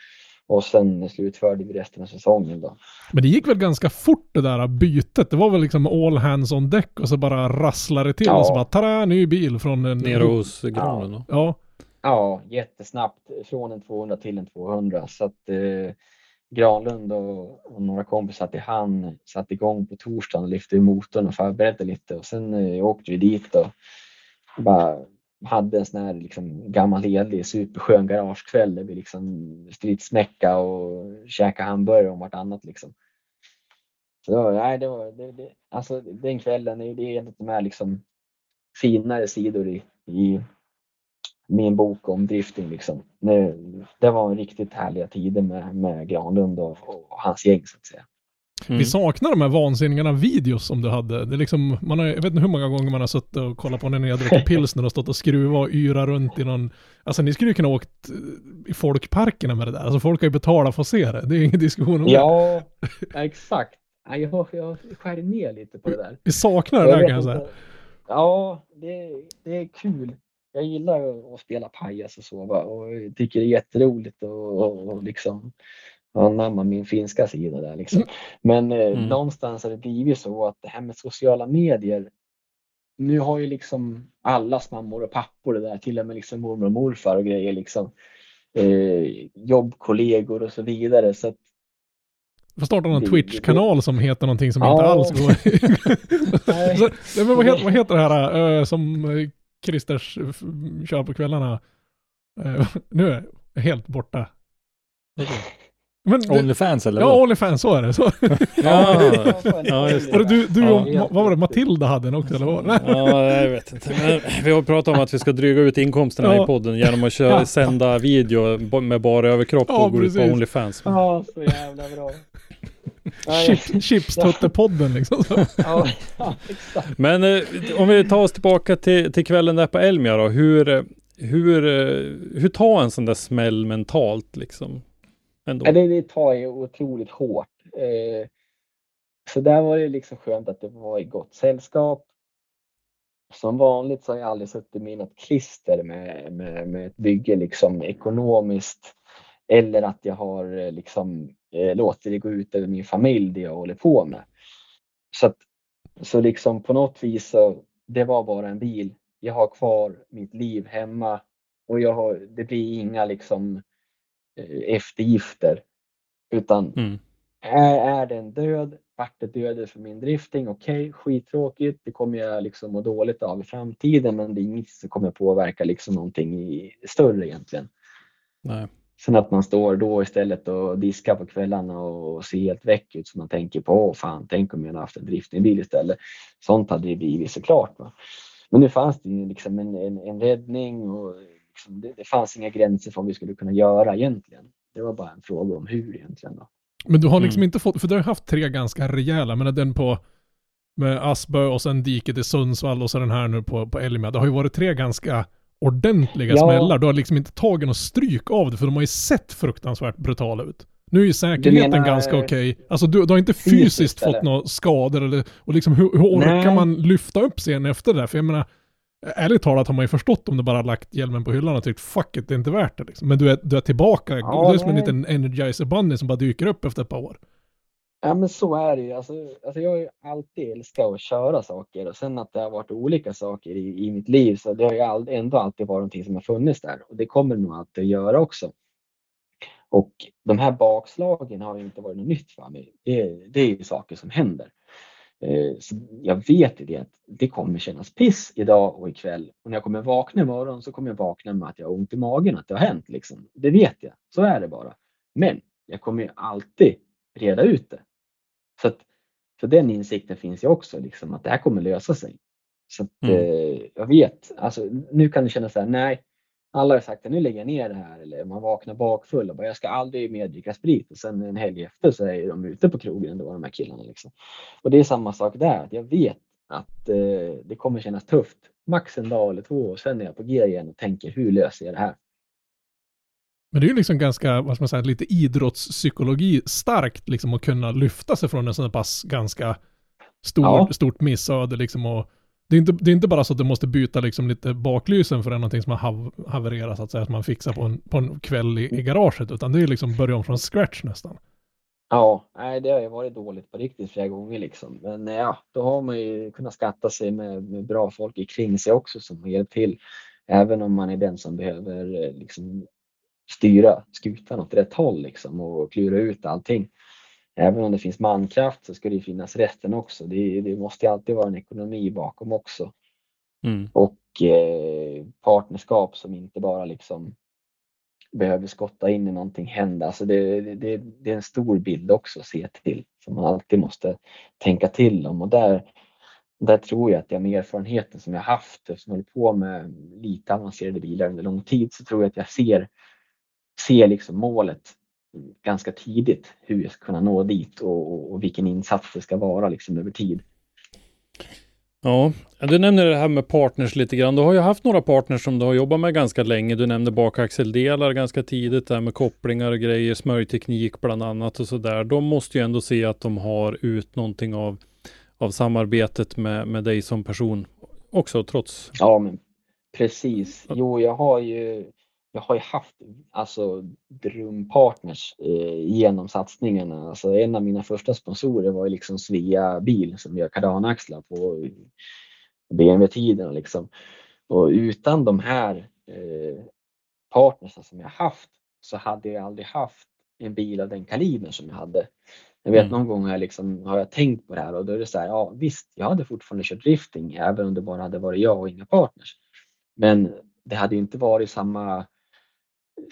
och sen slutförde vi resten av säsongen då. Men det gick väl ganska fort det där bytet? Det var väl liksom all hands on deck och så bara rasslade det till ja. och så bara tada, ny bil från en... Nere hos granen ja. ja. Ja, jättesnabbt från en 200 till en 200 så att eh, Granlund och, och, några kompisar till han satte igång på torsdagen och lyfte motorn och förberedde lite och sen eh, åkte vi dit och bara hade en sån här liksom, gammal helig superskön garagekväll där vi liksom stridsmäcka och käka hamburgare om vartannat liksom. Så nej, det var, det, det, alltså den kvällen, det är en av de här liksom finare sidor i, i min bok om drifting liksom. Det, det var en riktigt härliga tider med, med Granlund och, och hans gäng så att säga. Mm. Vi saknar de här vansinningarna videos som du hade. Det är liksom, man har, jag vet inte hur många gånger man har suttit och kollat på när ni har druckit pilsner och stått och skruvat och yra runt i någon... Alltså ni skulle ju kunna åkt eh, i folkparkerna med det där. Alltså folk har ju betalat för att se det. Det är ingen diskussion om ja, det. Ja, exakt. Jag, jag skär ner lite på det där. Vi saknar det där kan jag säga. Ja, det, det är kul. Jag gillar att spela pajas och så va? och tycker det är jätteroligt och, och, och liksom anamma min finska sida där liksom. Mm. Men eh, mm. någonstans har det blivit så att det här med sociala medier nu har ju liksom allas mammor och pappor det där, till och med liksom mormor och morfar och grejer liksom. Eh, jobbkollegor och så vidare. Så att, får starta en Twitch-kanal som heter någonting som ja. inte alls går. så, men vad, heter, vad heter det här uh, som Christers kör på kvällarna? Uh, nu är jag helt borta. Men Onlyfans eller? Ja, Onlyfans, så är det. Så. ja, ja, just det. Du, du och, ja, vad var det, Matilda hade den också eller vad? Ja, jag vet inte. Men vi har pratat om att vi ska dryga ut inkomsterna ja. i podden genom att köra, sända video med bara överkropp och ja, gå ut på Onlyfans. Ja, så jävla bra. Chips, Chipstuttepodden liksom. ja, ja, exakt. Men eh, om vi tar oss tillbaka till, till kvällen där på Elmia då. Hur, hur, hur tar en sån där smäll mentalt liksom? Ändå. Det, det tar ju otroligt hårt. Eh, så där var det liksom skönt att det var i gott sällskap. Som vanligt så har jag aldrig suttit med något klister med, med, med ett bygge liksom ekonomiskt. Eller att jag har eh, liksom eh, låtit det gå ut över min familj, det jag håller på med. Så att, så liksom på något vis så, det var bara en bil. Jag har kvar mitt liv hemma och jag har, det blir inga liksom Eh, eftergifter. Utan mm. är, är den död, vart det död för min drifting, okej, okay, skittråkigt, det kommer jag liksom må dåligt av i framtiden men det är inget som kommer påverka liksom någonting i, större egentligen. Nej. Sen att man står då istället och diskar på kvällarna och ser helt väck ut så man tänker på, åh fan, tänk om jag hade haft en driftingbil istället. Sånt hade det blivit såklart. Va? Men nu fanns det ju liksom en, en, en räddning och liksom, det, det, fanns inga gränser för vad vi skulle kunna göra egentligen. Det var bara en fråga om hur egentligen. Då. Men du har liksom mm. inte fått, för du har haft tre ganska rejäla, men den på med Asbö och sen diket i Sundsvall och så den här nu på, på Elmia. Det har ju varit tre ganska ordentliga ja. smällar. Du har liksom inte tagit något stryk av det, för de har ju sett fruktansvärt brutala ut. Nu är ju säkerheten menar, ganska okej. Okay. Alltså du, du, har inte fysiskt, fysiskt fått några skador eller, och liksom hur, hur orkar Nej. man lyfta upp scenen efter det där? För jag menar, Ärligt talat har man ju förstått om du bara lagt hjälmen på hyllan och tyckt fuck it, det är inte värt det liksom. Men du är, du är tillbaka, ja, du är som en liten energizer bunny som bara dyker upp efter ett par år. Ja men så är det ju. Alltså, alltså jag har ju alltid älskat att köra saker och sen att det har varit olika saker i, i mitt liv så det har ju all, ändå alltid varit någonting som har funnits där och det kommer det nog alltid att göra också. Och de här bakslagen har ju inte varit något nytt för mig. Det, det är ju saker som händer. Eh, så jag vet det att det kommer kännas piss idag och ikväll. Och när jag kommer vakna imorgon så kommer jag vakna med att jag har ont i magen, att det har hänt. Liksom. Det vet jag, så är det bara. Men jag kommer ju alltid reda ut det. Så, att, så den insikten finns ju också, liksom, att det här kommer lösa sig. Så att, mm. eh, jag vet, alltså, nu kan det kännas så här, nej, alla har sagt att nu lägger jag ner det här eller man vaknar bakfull och bara jag ska aldrig mer dricka sprit och sen en helg efter så är de ute på krogen då de här killarna. Liksom. Och det är samma sak där, att jag vet att eh, det kommer kännas tufft. Max en dag eller två och sen är jag på G igen och tänker hur löser jag det här? Men det är ju liksom ganska, vad ska man säga, lite idrottspsykologi starkt liksom att kunna lyfta sig från en sån pass ganska stor, ja. stort missöde liksom och det är, inte, det är inte bara så att du måste byta liksom lite baklysen för det är någonting som har havererat så att säga, som man fixar på en, på en kväll i, i garaget, utan det är liksom börja om från scratch nästan. Ja, nej, det har ju varit dåligt på riktigt flera gånger liksom. Men ja, då har man ju kunnat skatta sig med, med bra folk kring sig också som har hjälpt till. Även om man är den som behöver eh, liksom styra skutan åt rätt håll liksom och klura ut allting även om det finns mankraft så ska det finnas resten också. Det, det måste alltid vara en ekonomi bakom också. Mm. Och eh, partnerskap som inte bara liksom behöver skotta in i någonting hända. Alltså det, det, det, är en stor bild också att se till som man alltid måste tänka till om och där, där tror jag att jag med erfarenheten som jag haft som håller på med lite avancerade bilar under lång tid så tror jag att jag ser, ser liksom målet ganska tidigt hur jag ska kunna nå dit och, och, vilken insats det ska vara liksom över tid. Ja, du nämner det här med partners lite grann. Du har ju haft några partners som du har jobbat med ganska länge. Du nämnde bakaxeldelar ganska tidigt, det här med kopplingar och grejer, smörjteknik bland annat och så där. De måste ju ändå se att de har ut någonting av, av samarbetet med, med dig som person också, trots... Ja, men precis. Jo, jag har ju jag har ju haft alltså drömpartners eh, genom satsningarna. Alltså, en av mina första sponsorer var ju liksom Svea bil som gör kardanaxlar på BMW-tiderna. Liksom. Och utan de här eh, partners som jag haft så hade jag aldrig haft en bil av den kalibern som jag hade. Jag vet mm. någon gång har jag, liksom, har jag tänkt på det här och då är det så här, ja visst, jag hade fortfarande kört drifting även om det bara hade varit jag och inga partners. Men det hade inte varit samma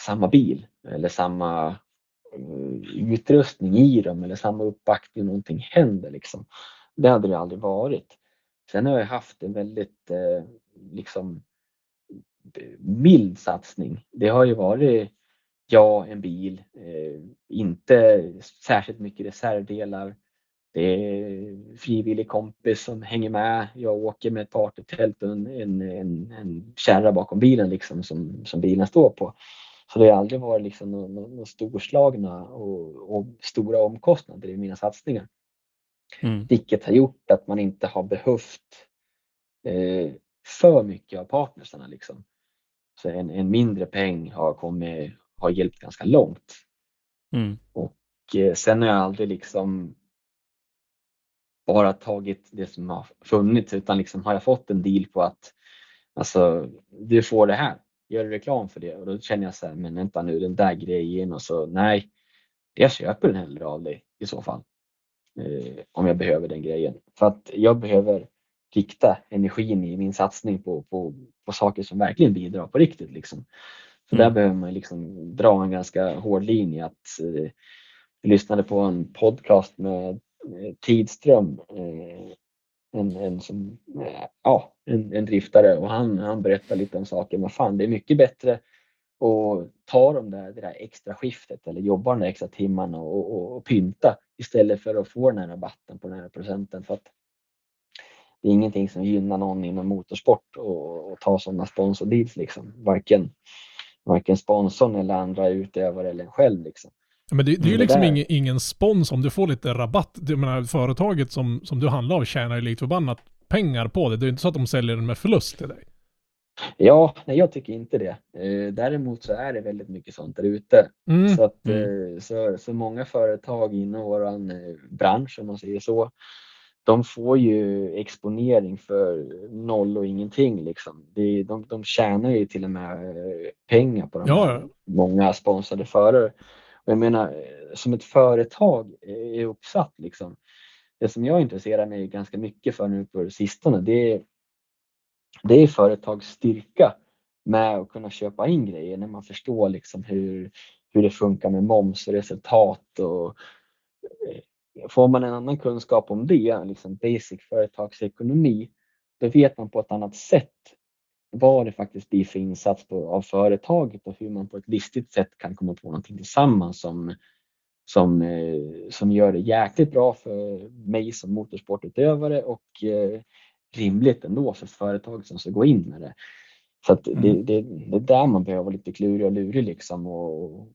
samma bil eller samma eh, utrustning i dem eller samma uppbackning någonting händer liksom. Det hade det aldrig varit. Sen har jag haft en väldigt eh, liksom mild satsning. Det har ju varit ja, en bil, eh, inte särskilt mycket reservdelar. Det är frivillig kompis som hänger med. Jag åker med ett partytält och en, en, en, en kärra bakom bilen liksom som, som bilen står på. Så det har aldrig varit liksom några, några storslagna och, och, stora omkostnader i mina satsningar. Mm. Vilket har gjort att man inte har behövt eh, för mycket av partnersarna. Liksom. Så en, en, mindre peng har, kommit, har hjälpt ganska långt. Mm. Och eh, sen har jag aldrig liksom bara tagit det som har funnits utan liksom har jag fått en deal på att alltså, du får det här gör reklam för det och då känner jag så här, men vänta nu den där grejen och så nej, jag köper den hellre av dig i så fall. Eh, om jag behöver den grejen. För att jag behöver rikta energin i min satsning på, på, på saker som verkligen bidrar på riktigt. Liksom. Så mm. där behöver man liksom dra en ganska hård linje. Att, eh, jag lyssnade på en podcast med eh, Tidström eh, en, en, som, eh, ja, en, en driftare och han, han berättar lite om saker. Men fan, det är mycket bättre att ta de där, det där extra skiftet eller jobba de där extra timmarna och, och, och pynta istället för att få den här rabatten på den här procenten. För att det är ingenting som gynnar någon inom motorsport och, ta sådana sponsordeals liksom. Varken, varken sponsorn eller andra utövare eller en själv liksom. Men det, det är ju mm, liksom ingen, ingen spons om du får lite rabatt. Jag menar, företaget som, som du handlar av tjänar ju likt förbannat pengar på det. Det är inte så att de säljer den med förlust till dig. Ja, nej jag tycker inte det. Eh, däremot så är det väldigt mycket sånt där ute. Mm. Så, att, mm. eh, så, så många företag inom våran eh, bransch, om man säger så, de får ju exponering för noll och ingenting. Liksom. De, de, de tjänar ju till och med eh, pengar på de ja. många sponsrade förare. Och jag menar, som ett företag är uppsatt liksom. Det som jag intresserar mig ganska mycket för nu på sistone, det är, det är företags styrka med att kunna köpa in grejer när man förstår liksom hur, hur det funkar med moms och resultat och eh, får man en annan kunskap om det, liksom basic företagsekonomi, då vet man på ett annat sätt vad det faktiskt blir för insats av företaget och hur man på ett listigt sätt kan komma på någonting tillsammans som, som, eh, som gör det jäkligt bra för mig som motorsportutövare och eh, rimligt ändå för företaget som ska gå in med det. Så att mm. det, det, det är där man behöver vara lite klurig och lurig liksom och,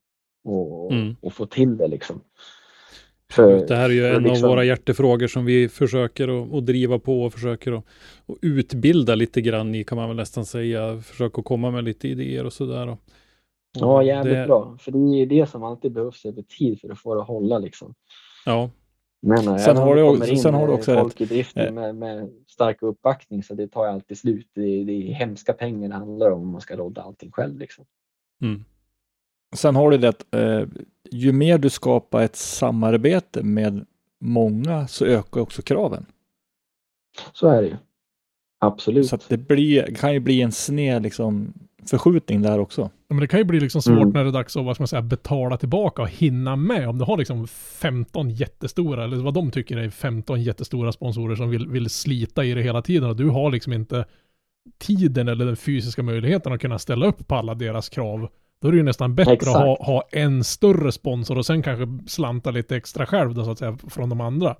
och, mm. och få till det liksom. För, det här är ju en liksom... av våra hjärtefrågor som vi försöker att, driva på och försöker att, att, utbilda lite grann i kan man väl nästan säga. Försöka komma med lite idéer och sådär. Ja, jävligt det... bra. För det är det som alltid behövs över tid för att få det att hålla liksom. Ja. Men eh, sen har, du, också, sen har du också folk i driften med, med stark uppbackning så det tar alltid slut. Det är, det är hemska pengar det handlar om om man ska rodda allting själv liksom. Mm. Sen har du det eh, ju mer du skapar ett samarbete med många så ökar också kraven. Så är det ju. Absolut. Så det blir, kan ju bli en sned liksom, förskjutning där också. Ja, men det kan ju bli liksom svårt mm. när det är dags att vad ska man säga, betala tillbaka och hinna med. Om du har liksom 15 jättestora, eller vad de tycker är 15 jättestora sponsorer som vill, vill slita i det hela tiden och du har liksom inte tiden eller den fysiska möjligheten att kunna ställa upp på alla deras krav Då är det ju nästan bättre Exakt. att ha, ha en större sponsor och sen kanske slanta lite extra själv då så att säga från de andra.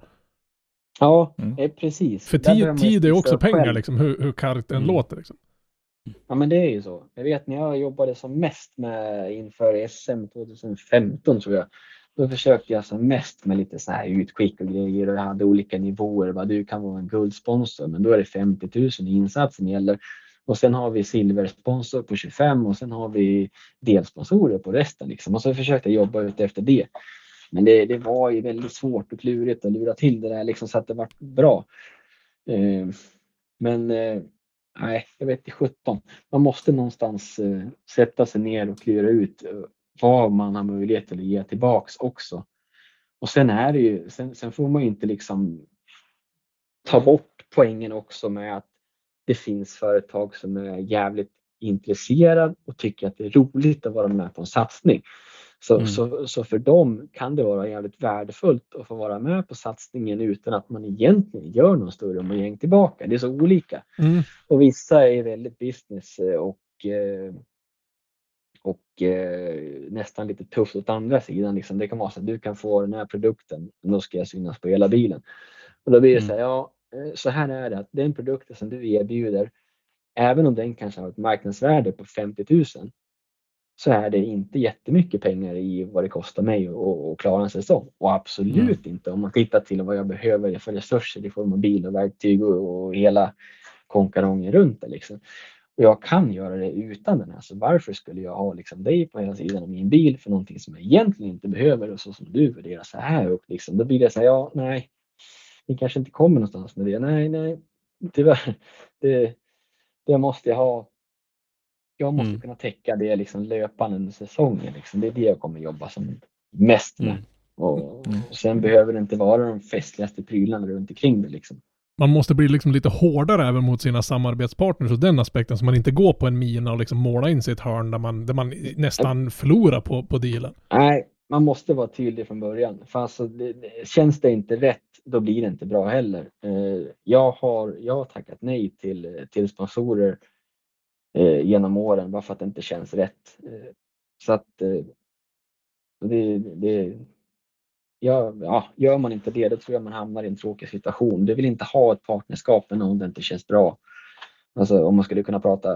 Ja, mm. precis. För tid, tid är ju också pengar själv. liksom, hur, hur kargt den mm. låter liksom. Ja men det är ju så. Jag vet när jag jobbade som mest med inför SM 2015 tror jag. Då försökte jag som mest med lite så här utskick och grejer och jag hade olika nivåer. Vad du kan vara en guldsponsor men då är det 50 000 i insatsen gäller. Och sen har vi silversponsor på 25 och sen har vi delsponsorer på resten. Liksom. Och så försökte jag jobba ut efter det. Men det, det var ju väldigt svårt och klurigt att lura till det där liksom, så att det var bra. Eh, men eh, nej, jag vet inte 17. Man måste någonstans eh, sätta sig ner och klura ut eh, vad man har möjlighet att ge tillbaks också. Och sen är det ju, sen, sen får man ju inte liksom ta bort poängen också med att det finns företag som är jävligt intresserade och tycker att det är roligt att vara med på en satsning. Så, mm. så, så för dem kan det vara jävligt värdefullt att få vara med på satsningen utan att man egentligen gör någon större omgäng tillbaka. Det är så olika. Mm. Och vissa är väldigt business eh, och, eh, och eh, nästan lite tufft åt andra sidan. Liksom. Det kan vara så att du kan få den här produkten, då ska jag synas på hela bilen. Och då blir det så här, mm. ja, så här är det, att den produkten som du erbjuder, även om den kanske har ett marknadsvärde på 50 000, så är det inte jättemycket pengar i vad det kostar mig att klara en säsong. Och absolut mm. inte om man tittar till vad jag behöver för resurser i form av bil och verktyg och, och hela konkarongen runt det. Liksom. Och jag kan göra det utan den här, så varför skulle jag ha liksom dig på hela sidan av min bil för någonting som jag egentligen inte behöver och så som du värderar så här. Och liksom, då blir det så här, ja, nej, vi kanske inte kommer någonstans med det. Nej, nej, tyvärr. Det, det måste jag ha jag måste mm. kunna täcka det liksom löpande under säsongen. Liksom. Det är det jag kommer jobba som mest med. Mm. Och, mm. sen behöver det inte vara de festligaste prylarna runt omkring det. Liksom. Man måste bli liksom lite hårdare även mot sina samarbetspartners och den aspekten så man inte går på en mina och liksom målar in ett hörn där man, där man nästan förlorar på, på dealen. Nej, man måste vara tydlig från början. För alltså, det, känns det inte rätt, då blir det inte bra heller. Eh, jag, har, jag har tackat nej till, till sponsorer eh, genom åren bara för att det inte känns rätt. Eh, så att eh, det, det ja, ja, gör man inte det, då tror jag man hamnar i en tråkig situation. Du vill inte ha ett partnerskap med någon det inte känns bra. Alltså om man skulle kunna prata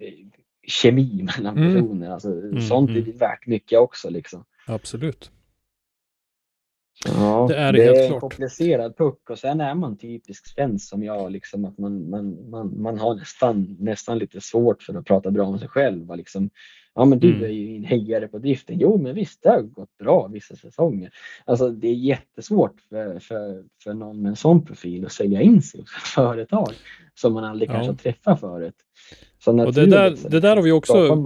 eh, kemi mellan mm. personer. Alltså, mm, sånt är mm. värt mycket också. Liksom. Absolut. Ja, det är, det helt är en komplicerad puck och sen är man typisk svensk som jag, liksom, att man, man, man, man har nästan, nästan lite svårt för att prata bra om sig själv. Liksom, ja men du mm. är ju en hejare på driften. Jo men visst, det har gått bra vissa säsonger. Alltså det är jättesvårt för, för, för någon med en sån profil att sälja in sig hos ett företag som man aldrig ja. kanske träffat förut. Så och det där, det där har vi också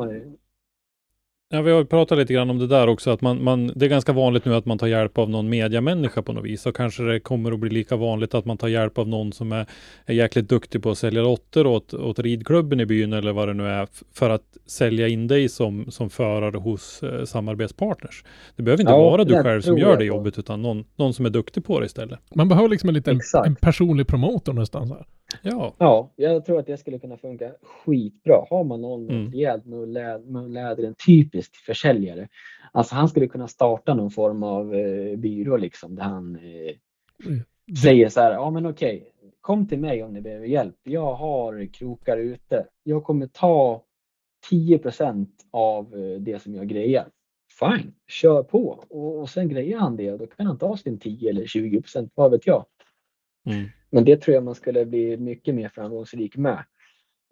Ja, vi har pratat lite grann om det där också, att man, man, det är ganska vanligt nu att man tar hjälp av någon mediamänniska på något vis. Och kanske det kommer att bli lika vanligt att man tar hjälp av någon som är, är jäkligt duktig på att sälja lotter åt, åt ridklubben i byn eller vad det nu är, för att sälja in dig som, som förare hos eh, samarbetspartners. Det behöver inte ja, vara du själv som gör det jobbet, utan någon, någon som är duktig på det istället. Man behöver liksom en liten en personlig promotor någonstans. Här. Ja. ja, jag tror att det skulle kunna funka skitbra. Har man någon med mm. rejält munläder, en typisk försäljare. Alltså han skulle kunna starta någon form av eh, byrå liksom där han eh, mm. säger så här, ja men okej, kom till mig om ni behöver hjälp. Jag har krokar ute. Jag kommer ta 10% av eh, det som jag grejar. Fine, kör på. Och, och sen grejar han det och då kan han ta sin 10 eller 20% vad vet jag. Mm. Men det tror jag man skulle bli mycket mer framgångsrik med.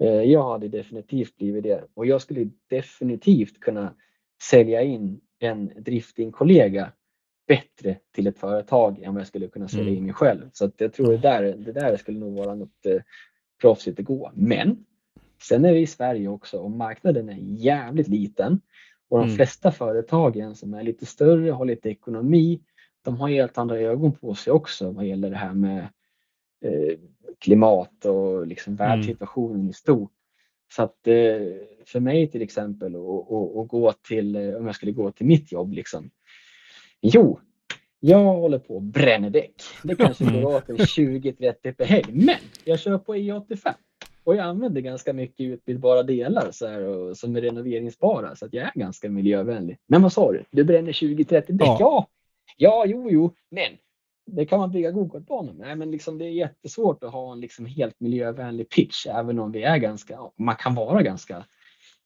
Eh, jag hade definitivt blivit det och jag skulle definitivt kunna sälja in en driftingkollega bättre till ett företag än vad jag skulle kunna sälja in mm. mig själv. Så att jag tror det där, det där skulle nog vara något eh, proffsigt att gå. Men sen är vi i Sverige också och marknaden är jävligt liten och de mm. flesta företagen som är lite större, har lite ekonomi, de har helt andra ögon på sig också vad gäller det här med klimat och liksom mm. världssituationen mm. i stort. Så att eh, för mig till exempel att gå till, eh, om jag skulle gå till mitt jobb liksom. Jo, jag håller på och bränner däck. Det kanske går åt 20-30 per helg, men jag kör på E85. och jag använder ganska mycket utbytbara delar så här, och, som är renoveringsbara så att jag är ganska miljövänlig. Men vad sa du? Du bränner 20-30 däck? Ja. Ja. ja, jo, jo, men det kan man bygga gokartbanor med. Men liksom, det är jättesvårt att ha en liksom helt miljövänlig pitch, även om vi är ganska, man kan vara ganska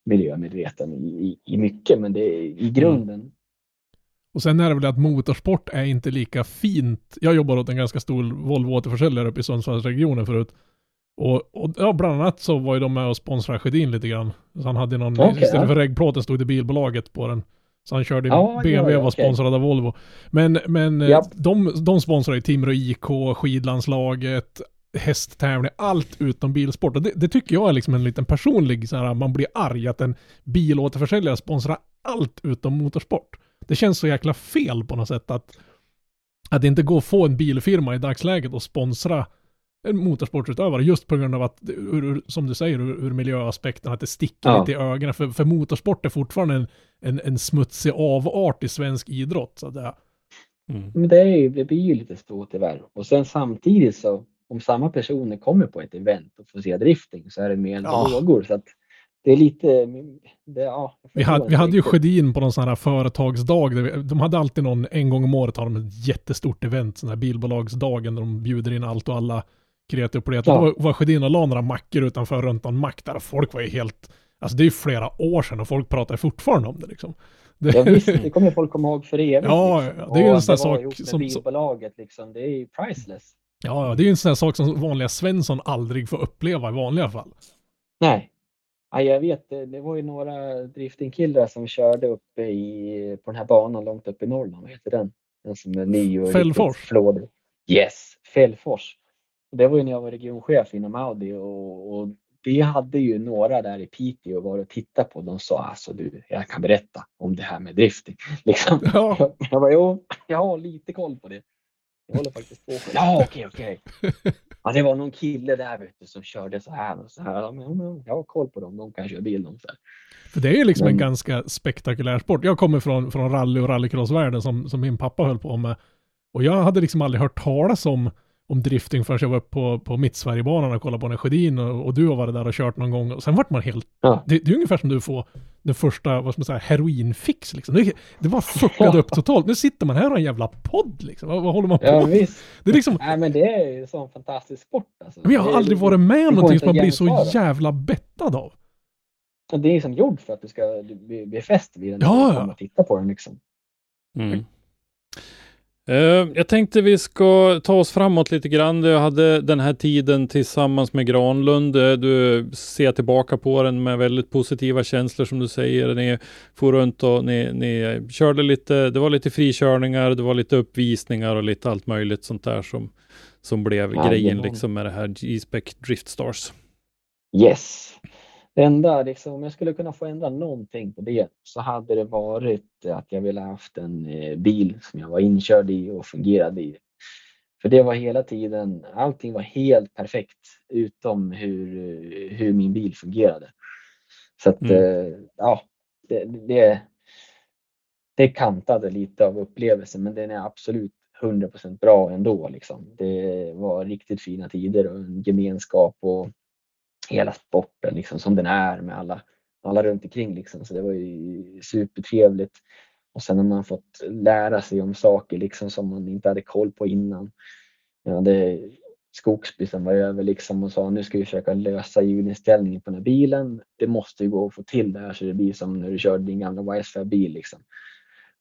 miljömedveten i, i, mycket, men det är i grunden. Och sen är det väl att motorsport är inte lika fint. Jag jobbar åt en ganska stor Volvo återförsäljare uppe i Sundsvallsregionen förut. Och, och ja, bland annat så var ju de med och sponsrade Sjödin lite grann. Så han hade någon, Okej, istället ja. för reggplåten stod det bilbolaget på den. Så han körde Ja, BMW ja, var sponsrad av Volvo. Men, men eh, Japp. de, de sponsrar ju Timrå IK, skidlandslaget, hästtävling, allt utom bilsport. Och det, det tycker jag är liksom en liten personlig så här, man blir arg att en bilåterförsäljare sponsrar allt utom motorsport. Det känns så jäkla fel på något sätt att, att det inte går att få en bilfirma i dagsläget och sponsra en motorsportutövare just på grund av att, ur, ur, som du säger, ur, ur miljöaspekten, att det sticker Ja. lite i ögonen. För, för motorsport är fortfarande en, en, en smutsig avart i svensk idrott. Så det, Mm. Men det, är, ju- det blir ju lite så tyvärr. Och sen samtidigt så, om samma personer kommer på ett event och får se drifting så är det mer Ja. lågor. Så att det är lite, det, ja. vi, hade, vi hade ju. Sjödin på någon sån här företagsdag. Där vi, de hade alltid någon, en gång om året har de ett jättestort event, sån här bilbolagsdagen, där de bjuder in allt och alla kreativiteter. Ja. Då var- var Sjödin och la några mackor utanför runt en mack där och folk var ju helt, alltså det är ju flera år sedan och folk pratar fortfarande om det liksom. Det, Ja, visst, det kommer folk komma ihåg för evigt. Ja, liksom. det är ju en Och sån här sak som- bilbolaget liksom, det är ju priceless. Ja, det är ju en sån här sak som vanliga Svensson aldrig får uppleva i vanliga fall. Nej. Ja, jag vet, det, det var ju några driftingkillar som körde uppe i, på den här banan långt upp i Norrland. Vad heter den? Den som är ny och Fällfors. flådig. Yes, Fällfors. Det var ju när jag var regionchef inom Audi och, och vi hade ju några där i Piteå och var och tittade på. De sa alltså du, jag kan berätta om det här med drifting. Liksom. Ja, Jag, jag bara, jo, jag har lite koll på det. Jag håller faktiskt på. Ja, okej, okej. Ja, det var någon kille där vet du, som körde så här och så här. Ja, men, jag har koll på dem. De kan köra bil. De, så här. för det är ju liksom en Men- ganska spektakulär sport. Jag kommer från, från rally och rallycrossvärlden som, som min pappa höll på med. Och jag hade liksom aldrig hört talas om, om drifting förrän jag var uppe på, på Mittsverigebanan och kollade på den Sjödin och, och du har varit där och kört någon gång. Och sen vart man helt... Ja. Det, det är ungefär som du får den första, vad ska man säga, heroinfix liksom. Det, det var fuckade upp totalt. Nu sitter man här och har en jävla podd liksom. Vad, vad håller man på Ja, med? visst. Det är liksom, Nej, men det är ju en sån fantastisk sport. Alltså. men jag har aldrig varit med om någonting som man blir så jävla bettad av. Det är som gjord för att du ska bli, bli fäst vid den. Ja, när ja. och titta på den liksom. Mm. Eh, jag tänkte vi ska ta oss framåt lite grann. Jag hade den här tiden tillsammans med Granlund. Eh, Du ser tillbaka på den med väldigt positiva känslor som du säger. Ni for runt och ni, ni körde lite, det var lite frikörningar, det var lite uppvisningar och lite allt möjligt sånt där som, som blev Jajamän. grejen liksom med det här G-Spec Drift Stars. Yes. Enda, liksom, om jag skulle kunna få ändra någonting på det så hade det varit att jag ville haft en eh, bil som jag var inkörd i och fungerade i. För det var hela tiden, allting var helt perfekt utom hur, hur min bil fungerade. Så att, Mm. eh, ja, det, det, det kantade lite av upplevelsen men den är absolut 100% bra ändå. Liksom. Det var riktigt fina tider och en gemenskap och hela sporten liksom, som den är med alla, alla runt omkring. Liksom. Så det var ju supertrevligt. Och sen har man fått lära sig om saker liksom, som man inte hade koll på innan. Jag hade Skogsby som var över liksom och sa nu ska vi försöka lösa hjulinställningen på den här bilen. Det måste ju gå att få till det här så det blir som när du körde din gamla YS5-bil. Liksom.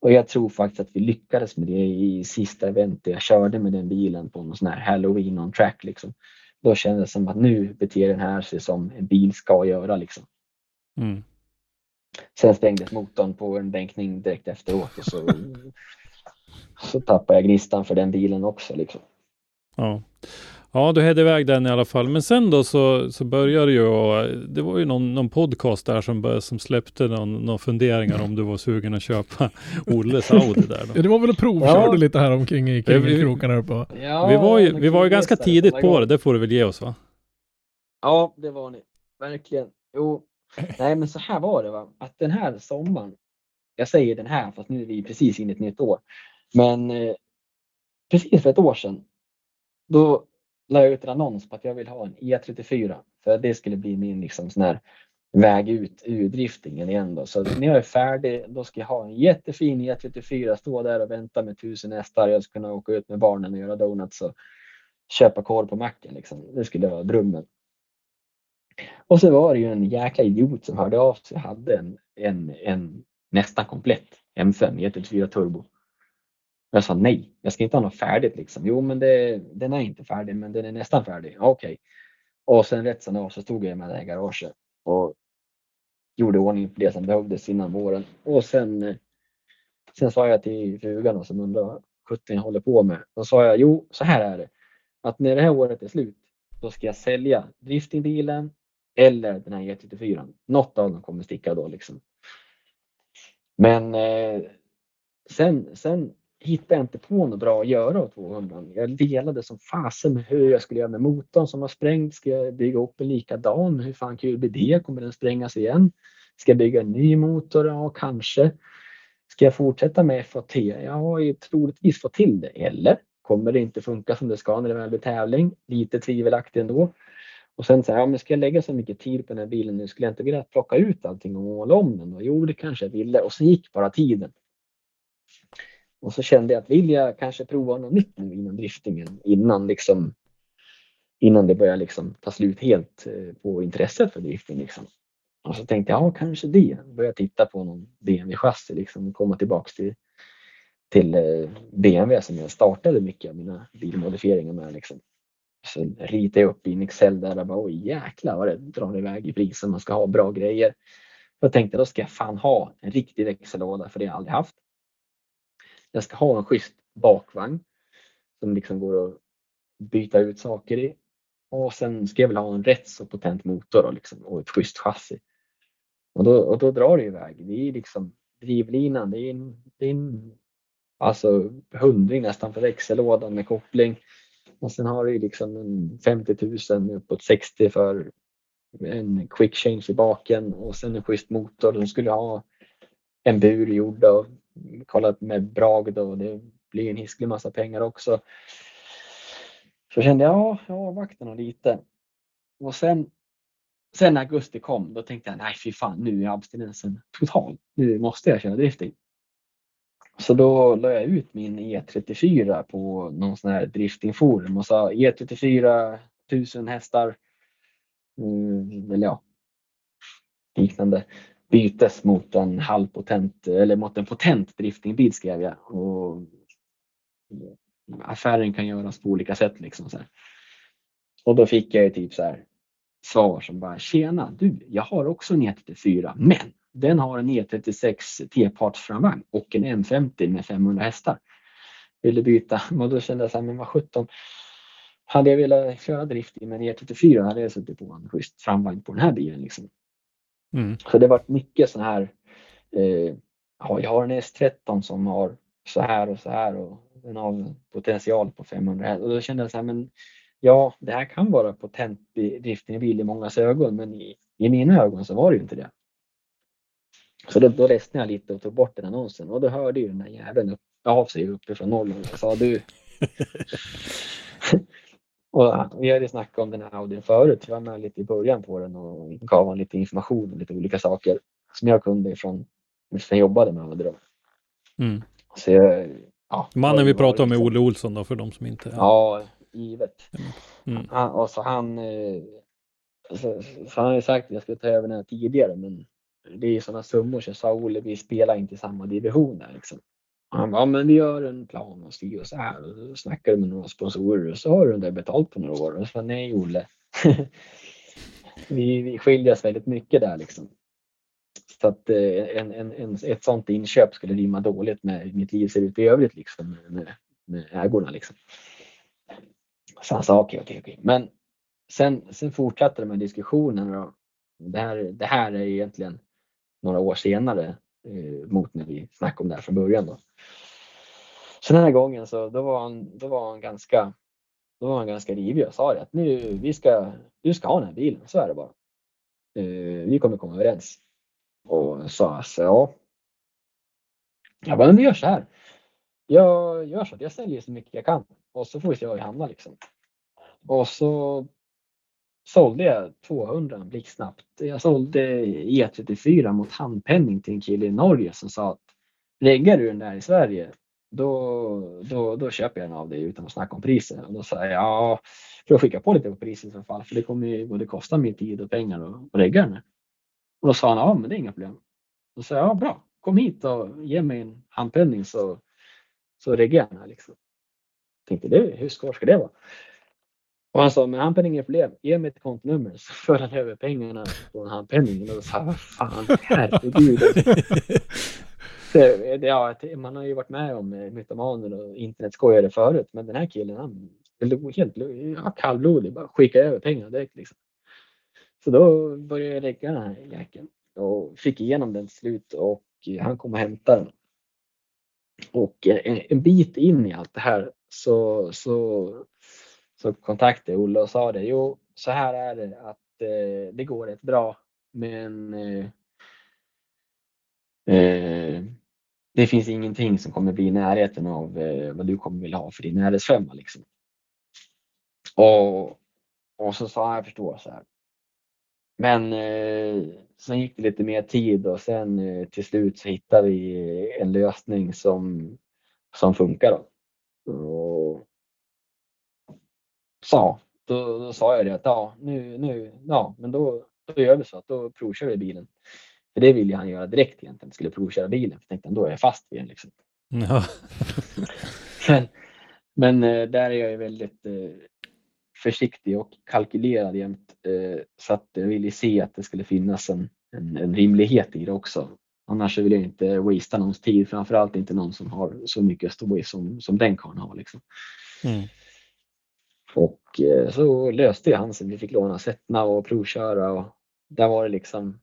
Och jag tror faktiskt att vi lyckades med det i sista eventet jag körde med den bilen på någon sån här Halloween on track. Liksom. Då kändes det som att nu beter den här sig som en bil ska göra. Liksom. Mm. Sen stängdes motorn på en bänkning direkt efteråt och så, så tappade jag gnistan för den bilen också. Liksom. Ja. Ja, du hade iväg den i alla fall. Men sen då så, så började ju, det var ju någon, någon podcast där som, bör, som släppte någon, någon funderingar om du var sugen att köpa Olles Audi där Ja, då. det var väl och provkörde Ja. lite här omkring i Ja, kringelkrokarna uppe. Ja, Vi var ju, vi var ju ganska tidigt på det, det får du väl ge oss va? Ja, det var ni. Verkligen. Jo, nej men så här var det va. Att den här sommaren, jag säger den här fast nu är vi precis inne i ett nytt år. Men eh, precis för ett år sedan, då la jag ut en annons på att jag vill ha en E34 för det skulle bli min liksom sån här väg ut ur driftingen igen då. Så när jag är färdig då ska jag ha en jättefin E34, stå där och vänta med tusen hästar. Jag ska kunna åka ut med barnen och göra donuts och köpa korv på macken liksom. Det skulle vara drömmen. Och så var det ju en jäkla idiot som hörde av sig. Jag hade en, en, en nästan komplett M5 E34 turbo. Jag sa nej, jag ska inte ha något färdigt liksom. Jo, men det, den är inte färdig, men den är nästan färdig. Okej. Okay. Och sen rätt som av så stod jag med det här garaget och gjorde ordning för det som behövdes innan våren. Och sen, sen sa jag till frugan som undrade vad sjutton jag håller på med. Då sa jag, jo, så här är det. Att när det här året är slut, då ska jag sälja driftingbilen eller den här E34. Något av dem kommer sticka då liksom. Men eh, sen, sen hittade jag inte på något bra att göra åt 200. Jag delade som fasen med hur jag skulle göra med motorn som var sprängd. Ska jag bygga upp en likadan? Hur fan kul blir det? Kommer den sprängas igen? Ska jag bygga en ny motor? Ja, kanske. Ska jag fortsätta med FAT? Jag har ju troligtvis fått till det. Eller kommer det inte funka som det ska när det väl blir tävling? Lite tvivelaktigt ändå. Och sen så här, ja, men ska jag lägga så mycket tid på den här bilen nu? Skulle jag inte vilja plocka ut allting och måla om den? Och Jo, det kanske jag ville. Och så gick bara tiden. Och så kände jag att vill jag kanske prova något nytt nu inom driftingen innan liksom innan det börjar liksom ta slut helt eh, på intresset för drifting. Liksom. Och så tänkte jag, ja kanske det. Börja titta på någon BMW-chassi liksom, komma tillbaks till, till eh, BMW som jag startade mycket av mina bilmodifieringar med. Liksom. Så ritade jag upp i en Excel där och bara, oj jäklar vad det drar iväg i pris man ska ha bra grejer. Jag tänkte då ska jag fan ha en riktig växellåda för det har jag aldrig haft. Jag ska ha en schysst bakvagn som liksom går att byta ut saker i. Och sen ska jag väl ha en rätt så potent motor och, liksom, och ett schysst chassi. Och då, och då drar det iväg. Det är liksom drivlinan, det är en, det är en alltså hundring nästan för växellådan med koppling. Och sen har du liksom en 50 000 uppåt 60 för en quick change i baken och sen en schysst motor. De skulle ha en bur gjord av kollat med Bragd och det blir en hisklig massa pengar också. Så kände jag, ja, jag avvaktar nog lite. Och sen, sen när augusti kom, då tänkte jag, nej fy fan, nu är abstinensen total. Nu måste jag köra drifting. Så då la jag ut min E34 på någon sån här driftingforum och sa E34 1000 hästar. Mm, eller ja, liknande bytes mot en halvpotent eller mot en potent driftingbil skrev jag. Och affären kan göras på olika sätt liksom. Så här. Och då fick jag ju typ så här svar som bara tjena du, jag har också en E34 men den har en E36 T-partsframvagn och en M50 med 500 hästar. Vill du byta? Och då kände jag så här, men vad sjutton. Hade jag velat köra drift med en E34 hade jag suttit på en schysst framvagn på den här bilen. Liksom. Mm. Så det har varit mycket så här. Eh, ja, jag har en S13 som har så här och så här och den har potential på 500 och då kände jag så här, men ja, det här kan vara potent driften i bil i mångas ögon, men i, i mina ögon så var det ju inte det. Så då, då ledsnade jag lite och tog bort den annonsen och då hörde ju den där jäveln upp, av sig uppifrån Norrland. och sa du och vi hade snackat om den här Audin förut. Jag var med lite i början på den och gav honom lite information om lite olika saker som jag kunde ifrån när jag jobbade med Audi. Mm. Så ja, Mannen vi pratade om är Olle Olsson då för de som inte... Ja, givet. Mm. Han, och så han, eh, så, så han har ju sagt att jag skulle ta över den här tidigare men det är sådana summor så jag sa Olle vi spelar inte i samma division där liksom. Han bara, ja, men vi gör en plan och styr och så här. Och så snackar du med några sponsorer och så har du det betalt på några år. Och så sa nej Olle. vi, vi skiljer oss väldigt mycket där liksom. Så att eh, en, en, en, ett sånt inköp skulle rimma dåligt med hur mitt liv ser ut i övrigt liksom med, med ägorna liksom. Så han sa okej, okay, okej, okay, okej. Men sen, sen fortsatte de här diskussionerna. Det här, det här är egentligen några år senare Eh, mot när vi snackade om det här från början. Då. Så den här gången så då var han, då var han ganska då var han ganska rivig och sa det att nu, vi ska, du ska ha den här bilen, så är det bara. Eh, vi kommer komma överens. Och sa alltså, ja. Jag bara, men vi gör så här. Jag gör så att jag säljer så mycket jag kan och så får vi se var vi hamnar liksom. Och så sålde jag 200 blixtsnabbt. Jag sålde E34 mot handpenning till en kille i Norge som sa att reggar du den där i Sverige då, då, då köper jag den av dig utan att snacka om priset. Och då sa jag ja, för att skicka på lite på priset i så fall för det kommer ju både kosta min tid och pengar att regga den. Och då sa han ja, men det är inga problem. Då sa jag ja, bra, kom hit och ge mig en handpenning så, så reggar jag den här. Liksom. Jag tänkte, det, hur svårt ska det vara? Och han sa, men handpenning är problem. Ge mig ett kontonummer så för han över pengarna från handpenningen. Och sa vad fan, herregud. Det, ja, man har ju varit med om eh, mytomaner och internetskojare förut, men den här killen han blev helt ja, kallblodig, bara skicka över pengar direkt. Liksom. Så då började jag lägga den här jäkeln och fick igenom den till slut och han kom och hämtade den. Och en, en bit in i allt det här så, så, så kontaktade jag Olle och sa det. Jo, så här är det att eh, det går rätt bra, men eh, eh, det finns ingenting som kommer bli i närheten av eh, vad du kommer vilja ha för din RS5. Liksom. Och, och så sa han, jag förstår så här. Men eh, sen gick det lite mer tid och sen eh, till slut så hittade vi en lösning som, som funkar. Då. Och, så, då, då sa jag det att ja, nu, nu, ja, men då, då gör vi så att då provkör vi bilen. För det ville han göra direkt egentligen, skulle provköra bilen. För tänkte han, då är jag fast vid den. Liksom. Ja. men, men eh, där är jag väldigt eh, försiktig och kalkylerad jämt. Eh, så att jag ville se att det skulle finnas en, en, en rimlighet i det också. Annars vill jag inte wastea någons tid, framförallt inte någon som har så mycket stå som, som den karln har. Liksom. Mm. Och eh, så löste ju han sig. vi fick låna Setna och provköra och där var det liksom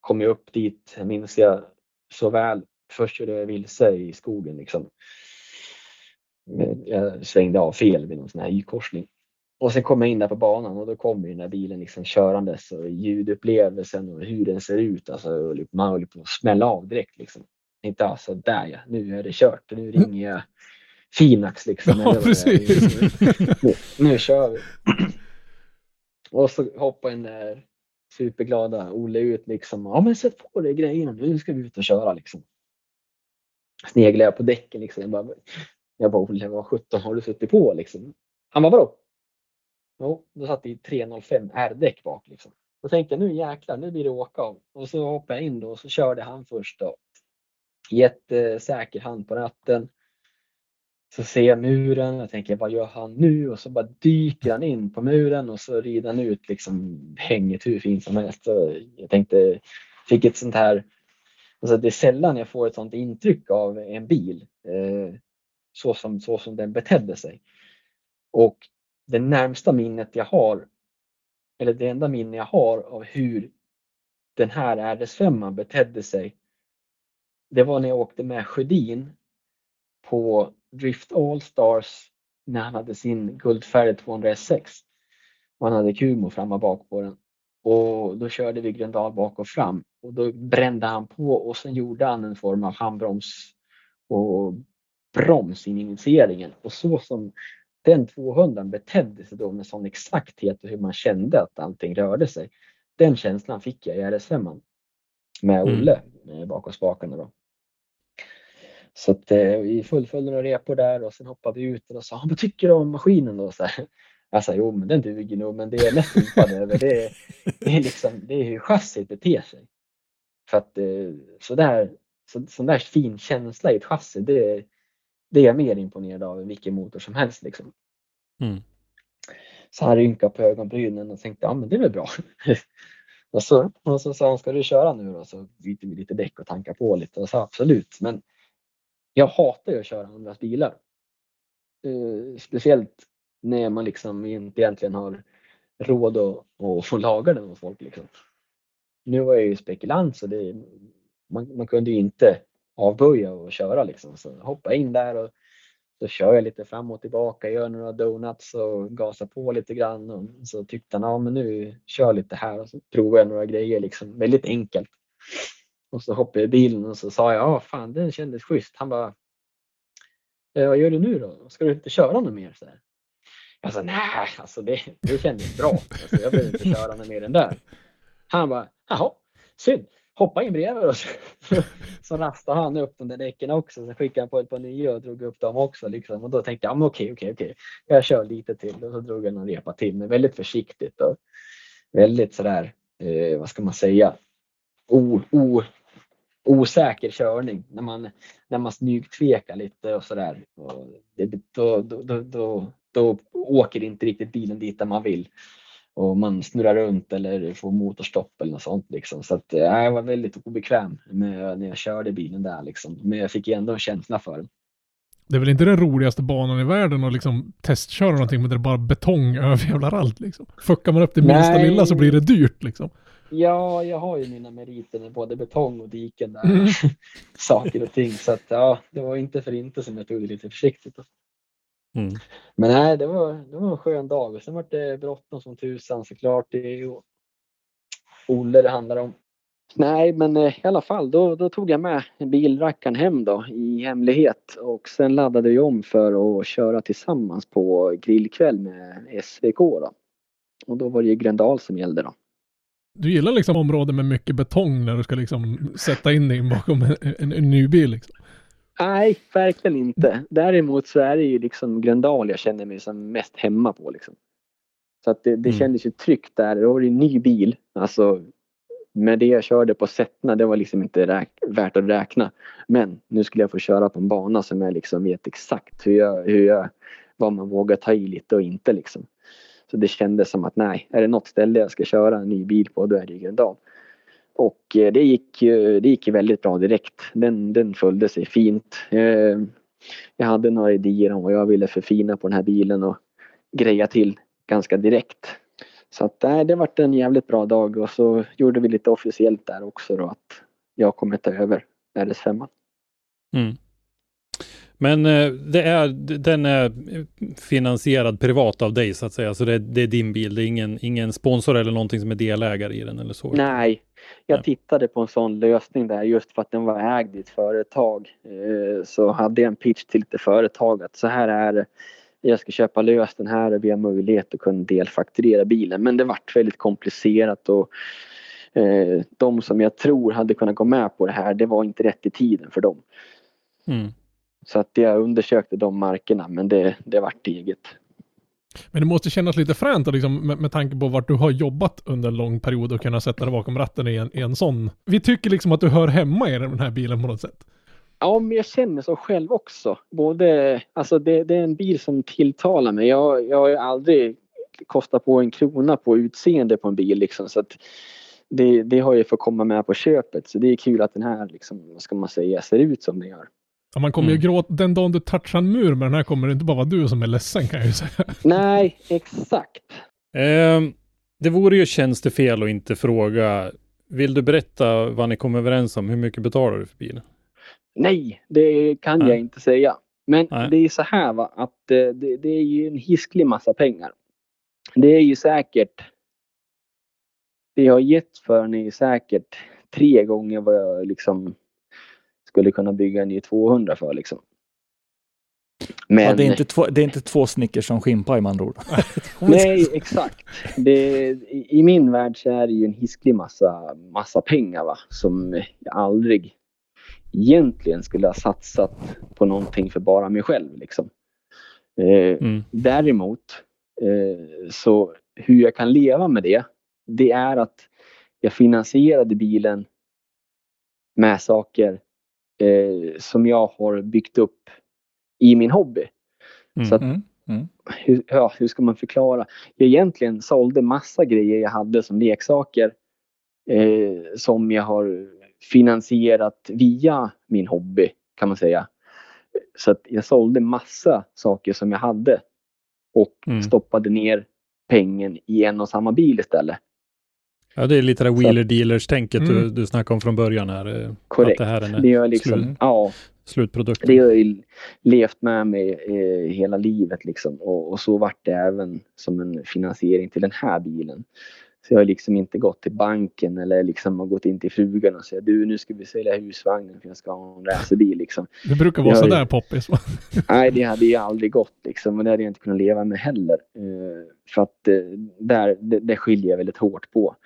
kom jag upp dit, minns jag så väl. Först körde jag vilse i skogen liksom. Jag svängde av fel vid någon sån här Y-korsning. Och sen kom jag in där på banan och då kommer den där bilen liksom körandes och ljudupplevelsen och hur den ser ut. Alltså, man höll på att smälla av direkt. Liksom. Inte alltså, där ja, nu är det kört. Nu ringer jag Finax liksom. Ja, precis. Nu, nu kör vi. Och så hoppar den där superglada Olle ut liksom. Ja men sätt på dig grejerna nu ska vi ut och köra liksom. Sneglar jag på däcken liksom. Jag bara, jag bara Olle vad sjutton har du suttit på liksom? Han bara vadå? Jo, då satt det i 305 R-däck bak liksom. Då tänkte jag nu jäklar, nu blir det åka av. Och så hoppade jag in då och så körde han först då. Jättesäker hand på ratten. Så ser jag muren, och tänker vad gör han nu? Och så bara dyker han in på muren och så rider han ut liksom hänget hur fint som helst. Så jag tänkte, fick ett sånt här, alltså det är sällan jag får ett sånt intryck av en bil. Eh, så, som, så som den betedde sig. Och det närmsta minnet jag har, eller det enda minne jag har av hur den här RS5 betedde sig. Det var när jag åkte med Sjödin på Drift All-Stars när han hade sin guldfärgade 206. Och han hade Kumo fram och bak på den. Och då körde vi Gröndal bak och fram och då brände han på och sen gjorde han en form av handbroms och broms i initieringen. Och så som den 200 betedde sig då med sån exakthet och hur man kände att allting rörde sig. Den känslan fick jag i RS5 med mm. Olle mm. bakom spakarna. Då. Så att, eh, vi fullföljde några repor där och sen hoppade vi ut och sa vad tycker du om maskinen då? Så här. Jag sa jo men den duger nog men det är mest impad över det, är, det är liksom det är hur chassit beter sig. För att eh, sådär, så, sån där fin känsla i ett chassi det, det är jag mer imponerad av än vilken motor som helst. Liksom. Mm. Så han rynkade på ögonbrynen och tänkte ja men det är väl bra. och, så, och så sa han ska du köra nu då? Så byter vi lite däck och tankar på lite och sa absolut. Men jag hatar ju att köra andras bilar. Eh, speciellt när man liksom inte egentligen har råd att, att få laga den hos folk. Liksom. Nu var jag ju spekulant så det, man, man kunde ju inte avböja och köra liksom. Så hoppa in där och så kör jag lite fram och tillbaka, gör några donuts och gasar på lite grann. Och så tyckte han, ja men nu kör lite här och så provar jag några grejer liksom. Väldigt enkelt. Och så hoppade jag i bilen och så sa jag, ja fan den kändes schysst. Han bara, eh, vad gör du nu då? Ska du inte köra något mer? Så här. Jag sa nej, alltså det, det kändes bra. Alltså, jag behöver inte köra något mer än där. Han bara, jaha, synd. Hoppa in bredvid oss. så rastade han upp de där däcken också. Sen skickade han på ett par nya och drog upp dem också. Liksom. Och då tänkte jag, ja, men okej, okej, okej. Jag kör lite till. Och så drog jag någon repa till. Men väldigt försiktigt och väldigt sådär, eh, vad ska man säga, o, o, osäker körning. När man, när man smygtvekar lite och sådär. Då, då, då, då, då åker inte riktigt bilen dit där man vill och man snurrar runt eller får motorstopp eller något sånt. Liksom. Så att, äh, jag var väldigt obekväm med, när jag körde bilen där. Liksom. Men jag fick ändå en känsla för den. Det är väl inte den roligaste banan i världen att liksom testköra någonting med det är bara betong överjävlar allt liksom. Fuckar man upp det minsta Nej. lilla så blir det dyrt liksom. Ja, jag har ju mina meriter med både betong och diken där. Mm. Saker och ting. Så att ja, det var inte för inte som jag tog det lite försiktigt. Mm. Men nej, det var, det var en skön dag och sen var det bråttom som tusan såklart. Det är ju Olle det handlar om. Nej, men eh, i alla fall, då, då tog jag med bilrackaren hem då i hemlighet och sen laddade vi om för att köra tillsammans på grillkväll med SVK då. Och då var det ju Gröndal som gällde då. Du gillar liksom områden med mycket betong när du ska liksom sätta in dig bakom en, en, en ny bil liksom? Nej, verkligen inte. Däremot så är det ju liksom Gröndal jag känner mig som mest hemma på. Liksom. Så att det, det mm. kändes ju tryggt där. Då var det en ny bil. Alltså, med det jag körde på Sättna, det var liksom inte värt att räkna. Men nu skulle jag få köra på en bana som jag liksom vet exakt hur jag, hur jag, vad man vågar ta i lite och inte liksom. Så det kändes som att nej, är det något ställe jag ska köra en ny bil på, då är det Gröndal. Och eh, det gick, det gick väldigt bra direkt. Den, den följde sig fint. Eh, jag hade några idéer om vad jag ville förfina på den här bilen och greja till ganska direkt. Så att, nej, det vart en jävligt bra dag och så gjorde vi lite officiellt där också då att jag kommer ta över RS5. Mm. Men eh, det är, den är finansierad privat av dig så att säga, så det, det, är din bil, det är ingen, ingen sponsor eller någonting som är delägare i den eller så? Nej, jag tittade på en sån lösning där just för att den var ägd i ett företag. Eh, så hade jag en pitch till det företaget. Så här är det. Jag ska köpa lös den här och vi har möjlighet att kunna delfakturera bilen. Men det vart väldigt komplicerat och eh, de som jag tror hade kunnat gå med på det här, det var inte rätt i tiden för dem. Mm. Så att jag undersökte de markerna men det, det vart eget. Men det måste kännas lite fränt liksom, med, med tanke på vart du har jobbat under en lång period och kunna sätta dig bakom ratten i en, i en sån. Vi tycker liksom att du hör hemma i den här bilen på något sätt. Ja, men jag känner så själv också. Både, alltså det, det är en bil som tilltalar mig. Jag, jag har aldrig kostat på en krona på utseende på en bil liksom så att det, det har ju fått komma med på köpet så det är kul att den här liksom, vad ska man säga, ser ut som den gör. Ja, man kommer mm. ju gråta, den dagen du touchar en mur med den här kommer det inte bara vara du som är ledsen kan jag ju säga. Nej, exakt. Eh, det vore ju tjänstefel att inte fråga. Vill du berätta vad ni kom överens om? Hur mycket betalar du för bilen? Nej, det kan Nej. jag inte säga. Men Nej. det är så här va, att eh, det, det är ju en hisklig massa pengar. Det är ju säkert det jag har gett för den är ju säkert tre gånger vad jag liksom skulle kunna bygga en ny 200 för liksom. Men... Ja, det, är inte två, det är inte två Snickers som skimpaj med andra ord. Nej, exakt. Det, I min värld så är det ju en hisklig massa, massa pengar va, som jag aldrig egentligen skulle ha satsat på någonting för bara mig själv. Liksom. Eh, mm. Däremot, eh, så hur jag kan leva med det, det är att jag finansierade bilen med saker eh, som jag har byggt upp i min hobby. Mm. Så att, mm. Mm. Hur, ja, hur ska man förklara? Jag egentligen sålde massa grejer jag hade som leksaker eh, som jag har finansierat via min hobby kan man säga. Så att jag sålde massa saker som jag hade och mm. stoppade ner pengen i en och samma bil istället. Ja, det är lite det wheeler dealers-tänket mm. du, du snackade om från början här. Eh, Korrekt. Att det här är det har liksom, slut, ja, slutprodukten. Det har ju levt med mig eh, hela livet liksom. Och, och, så vart det även som en finansiering till den här bilen. Så jag har liksom inte gått till banken eller liksom gått in till frugan och sagt du nu ska vi sälja husvagnen för jag ska ha en racerbil liksom. Det brukar vara sådär ju... poppis va? Nej det hade ju aldrig gått liksom och det hade jag inte kunnat leva med heller. Uh, för att uh, där, det, det skiljer jag väldigt hårt på.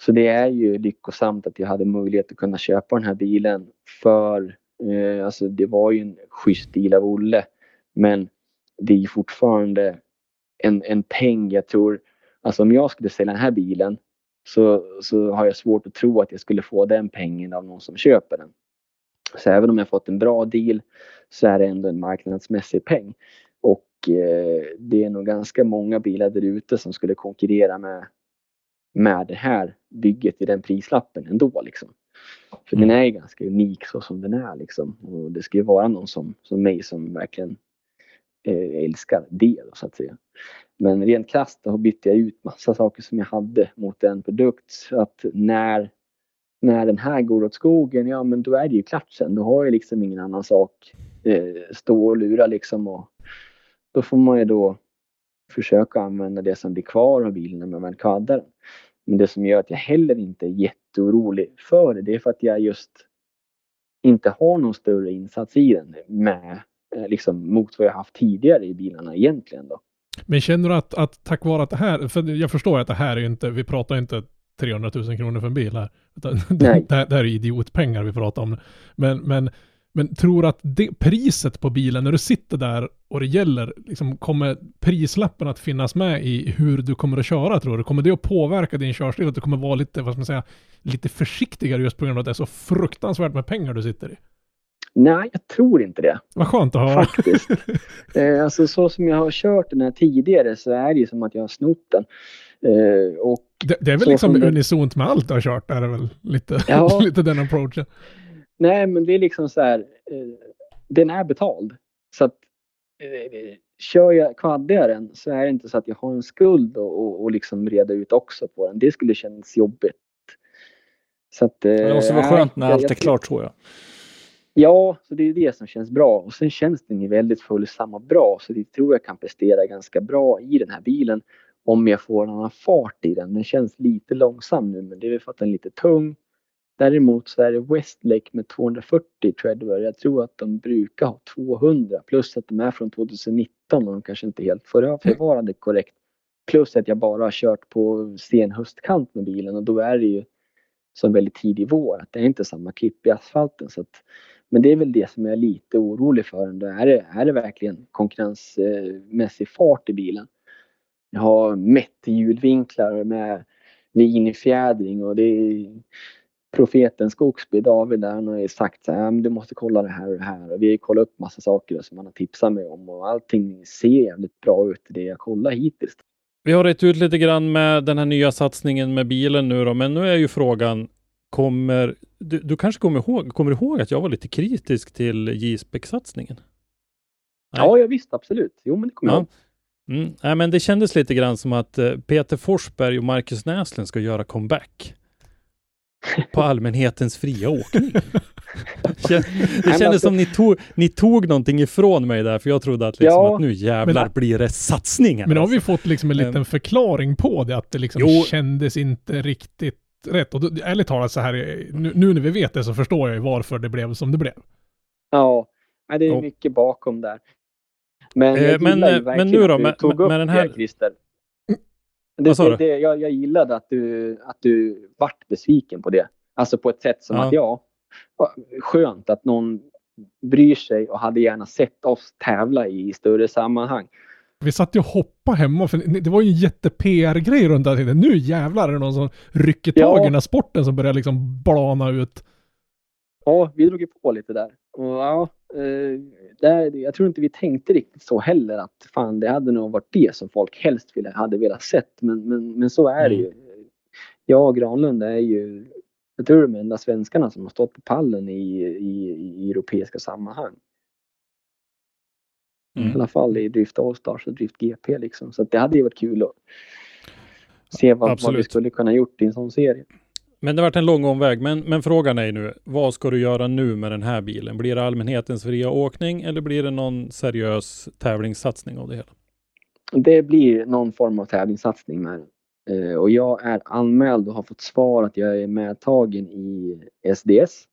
Så det är ju lyckosamt att jag hade möjlighet att kunna köpa den här bilen för uh, alltså det var ju en schysst bil av Olle. Men det är ju fortfarande en, en peng jag tror Alltså om jag skulle sälja den här bilen så, så har jag svårt att tro att jag skulle få den pengen av någon som köper den. Så även om jag fått en bra deal så är det ändå en marknadsmässig peng. Och eh, det är nog ganska många bilar där ute som skulle konkurrera med, med det här bygget i den prislappen ändå. Liksom. För mm. den är ganska unik så som den är. Liksom. Och det ska ju vara någon som, som mig som verkligen Eh, älskar det så att säga. Men rent krasst då bytte jag ut massa saker som jag hade mot en produkt. så Att när, när den här går åt skogen, ja men då är det ju klart sen. Då har jag liksom ingen annan sak eh, stå och lura liksom. Och då får man ju då försöka använda det som blir kvar av bilen när man väl kvaddar den. Men det som gör att jag heller inte är jätteorolig för det, det är för att jag just inte har någon större insats i den med liksom mot vad jag haft tidigare i bilarna egentligen då. Men känner du att, att tack vare att det här, för jag förstår att det här är inte, vi pratar inte 300 000 kronor för en bil här. Det, det, här är idiotpengar vi pratar om. Men, men, men tror att det, priset på bilen, när du sitter där och det gäller, liksom, kommer prislappen att finnas med i hur du kommer att köra tror du? Kommer det att påverka din körstil? Att du kommer vara lite, vad ska man säga, lite försiktigare just på grund av att det är så fruktansvärt med pengar du sitter i? Nej, jag tror inte det. Vad skönt att höra. Faktiskt. eh, alltså så som jag har kört den här tidigare så är det ju som att jag har snott den. Eh, och det, det, är väl liksom det... unisont med allt du har kört, är det väl lite, ja. lite den approachen. Nej, men det är liksom så här, eh, den är betald. Så att eh, kör jag, kvaddar jag den så är det inte så att jag har en skuld och, och, och liksom reda ut också på den. Det skulle kännas jobbigt. Så att, eh, det måste vara skönt när allt är klart tror jag. Ja, så det är det som känns bra. Och sen känns den ju väldigt följsam och bra. Så det tror jag kan prestera ganska bra i den här bilen. Om jag får en annan fart i den. Den känns lite långsam nu men det är väl för att den är lite tung. Däremot så är det Westlake med 240 treadwear. Jag tror att de brukar ha 200 plus att de är från 2019 och de kanske inte helt förvarade korrekt. Plus att jag bara har kört på sen höstkant med bilen och då är det ju som väldigt tidig vår. Att det är inte samma klipp i asfalten. Så att men det är väl det som jag är lite orolig för. Är det, är det verkligen konkurrensmässig fart i bilen? Jag har mätt hjulvinklar med linjefjädring och det är profeten Skogsby, David, där han har sagt så här, du måste kolla det här och det här. Och vi har kollat upp massa saker som han har tipsat mig om och allting ser jävligt bra ut i det jag kollar hittills. Vi har rätt ut lite grann med den här nya satsningen med bilen nu då, men nu är ju frågan, kommer, du, du, kanske kommer ihåg, kommer ihåg att jag var lite kritisk till J-spec-satsningen? Ja, jag visst absolut. Jo, men det kommer ja. jag ihåg. Mm. Nej, men det kändes lite grann som att uh, Peter Forsberg och Marcus Näslund ska göra comeback på allmänhetens fria åkning. Det kändes som ni tog, ni tog någonting ifrån mig där, för jag trodde att, liksom ja, att nu jävlar men, blir det satsningar. Men har vi alltså. fått liksom en liten förklaring på det, att det liksom jo, kändes inte riktigt rätt. Och då, ärligt talat så här, nu, nu, när vi vet det så förstår jag ju varför det blev som det blev. Ja, det är mycket bakom där. Men, jag eh, men, ju men nu då, med, tog med, den här... Christer. Det, Vad sa du? Det, jag, jag gillade att du, att du vart besviken på det. Alltså på ett sätt som ja. att ja, skönt att någon bryr sig och hade gärna sett oss tävla i större sammanhang. Vi satt ju och hoppade hemma, för det var ju en jätte-PR-grej runt det här. Nu jävlar är det någon som rycker tag ja. i den här sporten som börjar liksom blana ut. Ja, vi drog ju på lite där. Och ja, eh, där, jag tror inte vi tänkte riktigt så heller att fan det hade nog varit det som folk helst ville, hade velat sett. Men, men, men så är det ju. Mm. Jag och Granlund är ju, jag tror de enda svenskarna som har stått på pallen i, i, i europeiska sammanhang. Mm. I alla fall i Drift Allstars och Drift GP liksom. Så det hade ju varit kul att se vad, vad vi skulle kunna gjort i en sån serie. Men det har varit en lång omväg. Men, men frågan är nu, vad ska du göra nu med den här bilen? Blir det allmänhetens fria åkning eller blir det någon seriös tävlingssatsning av det hela? Det blir någon form av tävlingssatsning med den. Eh, och jag är anmäld och har fått svar att jag är medtagen i SDS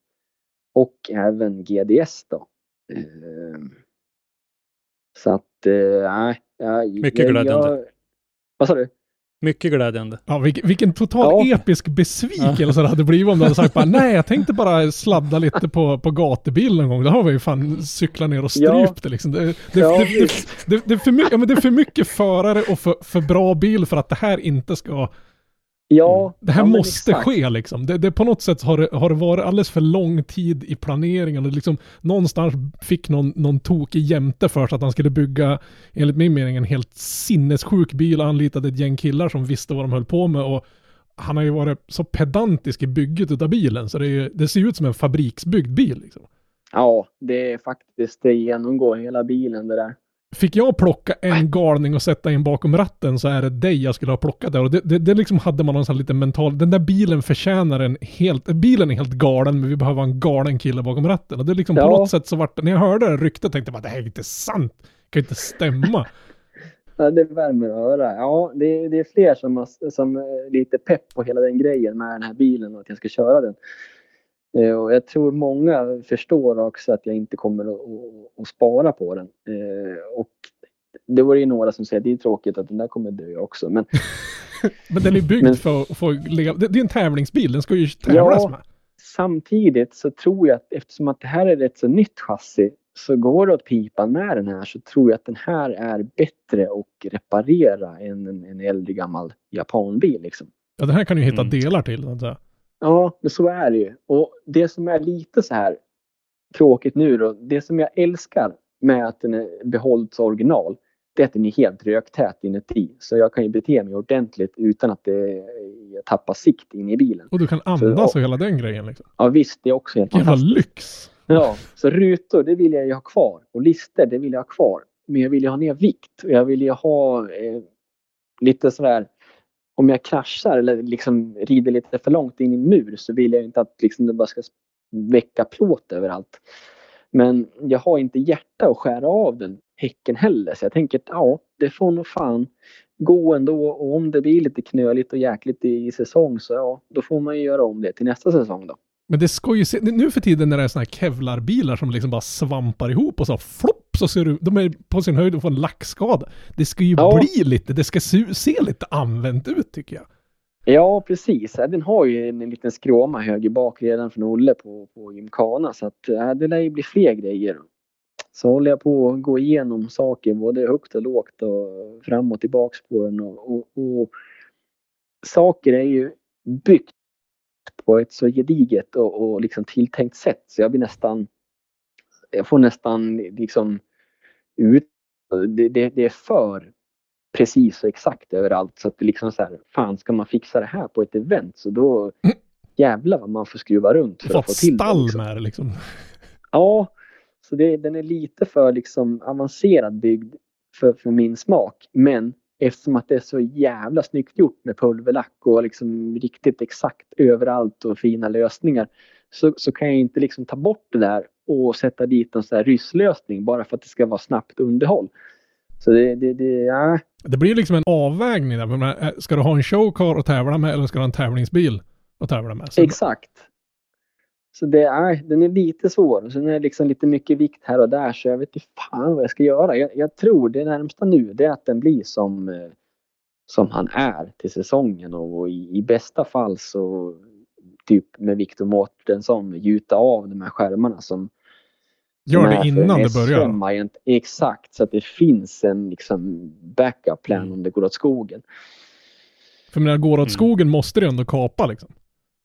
och även GDS då. Eh, så att, eh, nej. Mycket glädjande. Jag, vad sa du? Mycket glädjande. Ja, vilken, vilken total ja. episk besvikelse det hade blivit om du hade sagt bara nej, jag tänkte bara sladda lite på, på gatubil någon gång. Då har vi ju fan cyklat ner och strypt ja. det liksom. Det, det, ja, det, det, det, är för mycket, ja, men det är för mycket förare och för, för bra bil för att det här inte ska Ja, mm. det här ja, måste exakt. ske liksom. Det, det, på något sätt har det, har det varit alldeles för lång tid i planeringen och liksom någonstans fick någon, någon tokig jämte för sig att han skulle bygga, enligt min mening, en helt sinnessjuk bil och anlitade ett gäng killar som visste vad de höll på med och han har ju varit så pedantisk i bygget av bilen så det, är, det ser ut som en fabriksbyggd bil liksom. Ja, det är faktiskt, det genomgår hela bilen det där. Fick jag plocka en galning och sätta in bakom ratten så är det dig jag skulle ha plockat där. Och det, det, det liksom hade man någon sån lite mental, den där bilen förtjänar en helt, bilen är helt galen men vi behöver en galen kille bakom ratten. Och det liksom ja. på något sätt så vart när jag hörde det ryktet tänkte jag bara det här är inte sant. Det kan inte stämma. Ja, det värmer att höra. Ja, det, det är fler som, som är lite pepp på hela den grejen med den här bilen och att jag ska köra den. Eh, och jag tror många förstår också att jag inte kommer att, spara på den. Eh, och det var ju några som säger att det är tråkigt att den där kommer dö också. Men, men den är byggd men, för att få leva. Det är en tävlingsbil, den ska ju tävlas ja, med. Samtidigt så tror jag att eftersom att det här är ett så nytt chassi så går det åt pipan med den här så tror jag att den här är bättre att reparera än en, en äldre gammal japanbil. Liksom. Ja, den här kan du hitta mm. delar till. Så att säga. Ja, men så är det ju. Och det som är lite så här tråkigt nu då, det som jag älskar med att den är behållt original, det är att den är helt röktät inuti. Så jag kan ju bete mig ordentligt utan att det, jag tappar sikt in i bilen. Och du kan andas så, och hela den grejen liksom? Ja visst, det är också helt Jävla lyx! Ja, så rutor det vill jag ju ha kvar och lister det vill jag ha kvar. Men jag vill ju ha ner vikt och jag vill ju ha eh, lite sådär om jag kraschar eller liksom rider lite för långt in i en mur så vill jag inte att liksom det bara ska väcka plåt överallt. Men jag har inte hjärta att skära av den häcken heller så jag tänker att ja, det får nog fan gå ändå och om det blir lite knöligt och jäkligt i säsong så ja, då får man ju göra om det till nästa säsong då. Men det ska ju se, nu för tiden när det är såna här kevlarbilar som liksom bara svampar ihop och så flopp så ser du, de är på sin höjd och får en lackskada. Det ska ju ja. bli lite, det ska se, se, lite använt ut tycker jag. Ja, precis. Den har ju en, en liten skråma höger bak redan från Olle på, på Gymkhana så att äh, det lär ju bli fler grejer. Så håller jag på att gå igenom saker både högt och lågt och fram och tillbaks på den och, och, och saker är ju byggt på ett så gediget och, och liksom tilltänkt sätt så jag blir nästan jag får nästan liksom ut det, det, det, är för precis och exakt överallt så att det liksom så här, fan ska man fixa det här på ett event så då jävlar vad man får skruva runt för att få till det. Liksom. det liksom. Ja, så det, den är lite för liksom avancerad byggd för, för min smak. Men eftersom att det är så jävla snyggt gjort med pulverlack och liksom riktigt exakt överallt och fina lösningar så, så kan jag inte liksom ta bort det där och sätta dit en sån här rysslösning bara för att det ska vara snabbt underhåll. Så det, det, det, ja. det blir liksom en avvägning där. Eh, ska du ha en showcar att tävla med eller ska du ha en tävlingsbil att tävla med? Så Exakt. Så det är, den är lite svår. Sen är det liksom lite mycket vikt här och där så jag vet inte fan vad jag ska göra. Jag, jag tror det närmsta nu det är att den blir som, eh, som han är till säsongen och i, i bästa fall så typ med Victor Mårtensson gjuta av de här skärmarna som Gör det innan det börjar? Exakt, så att det finns en liksom backup plan mm. om det går åt skogen. För när det går åt mm. skogen måste det ändå kapa liksom?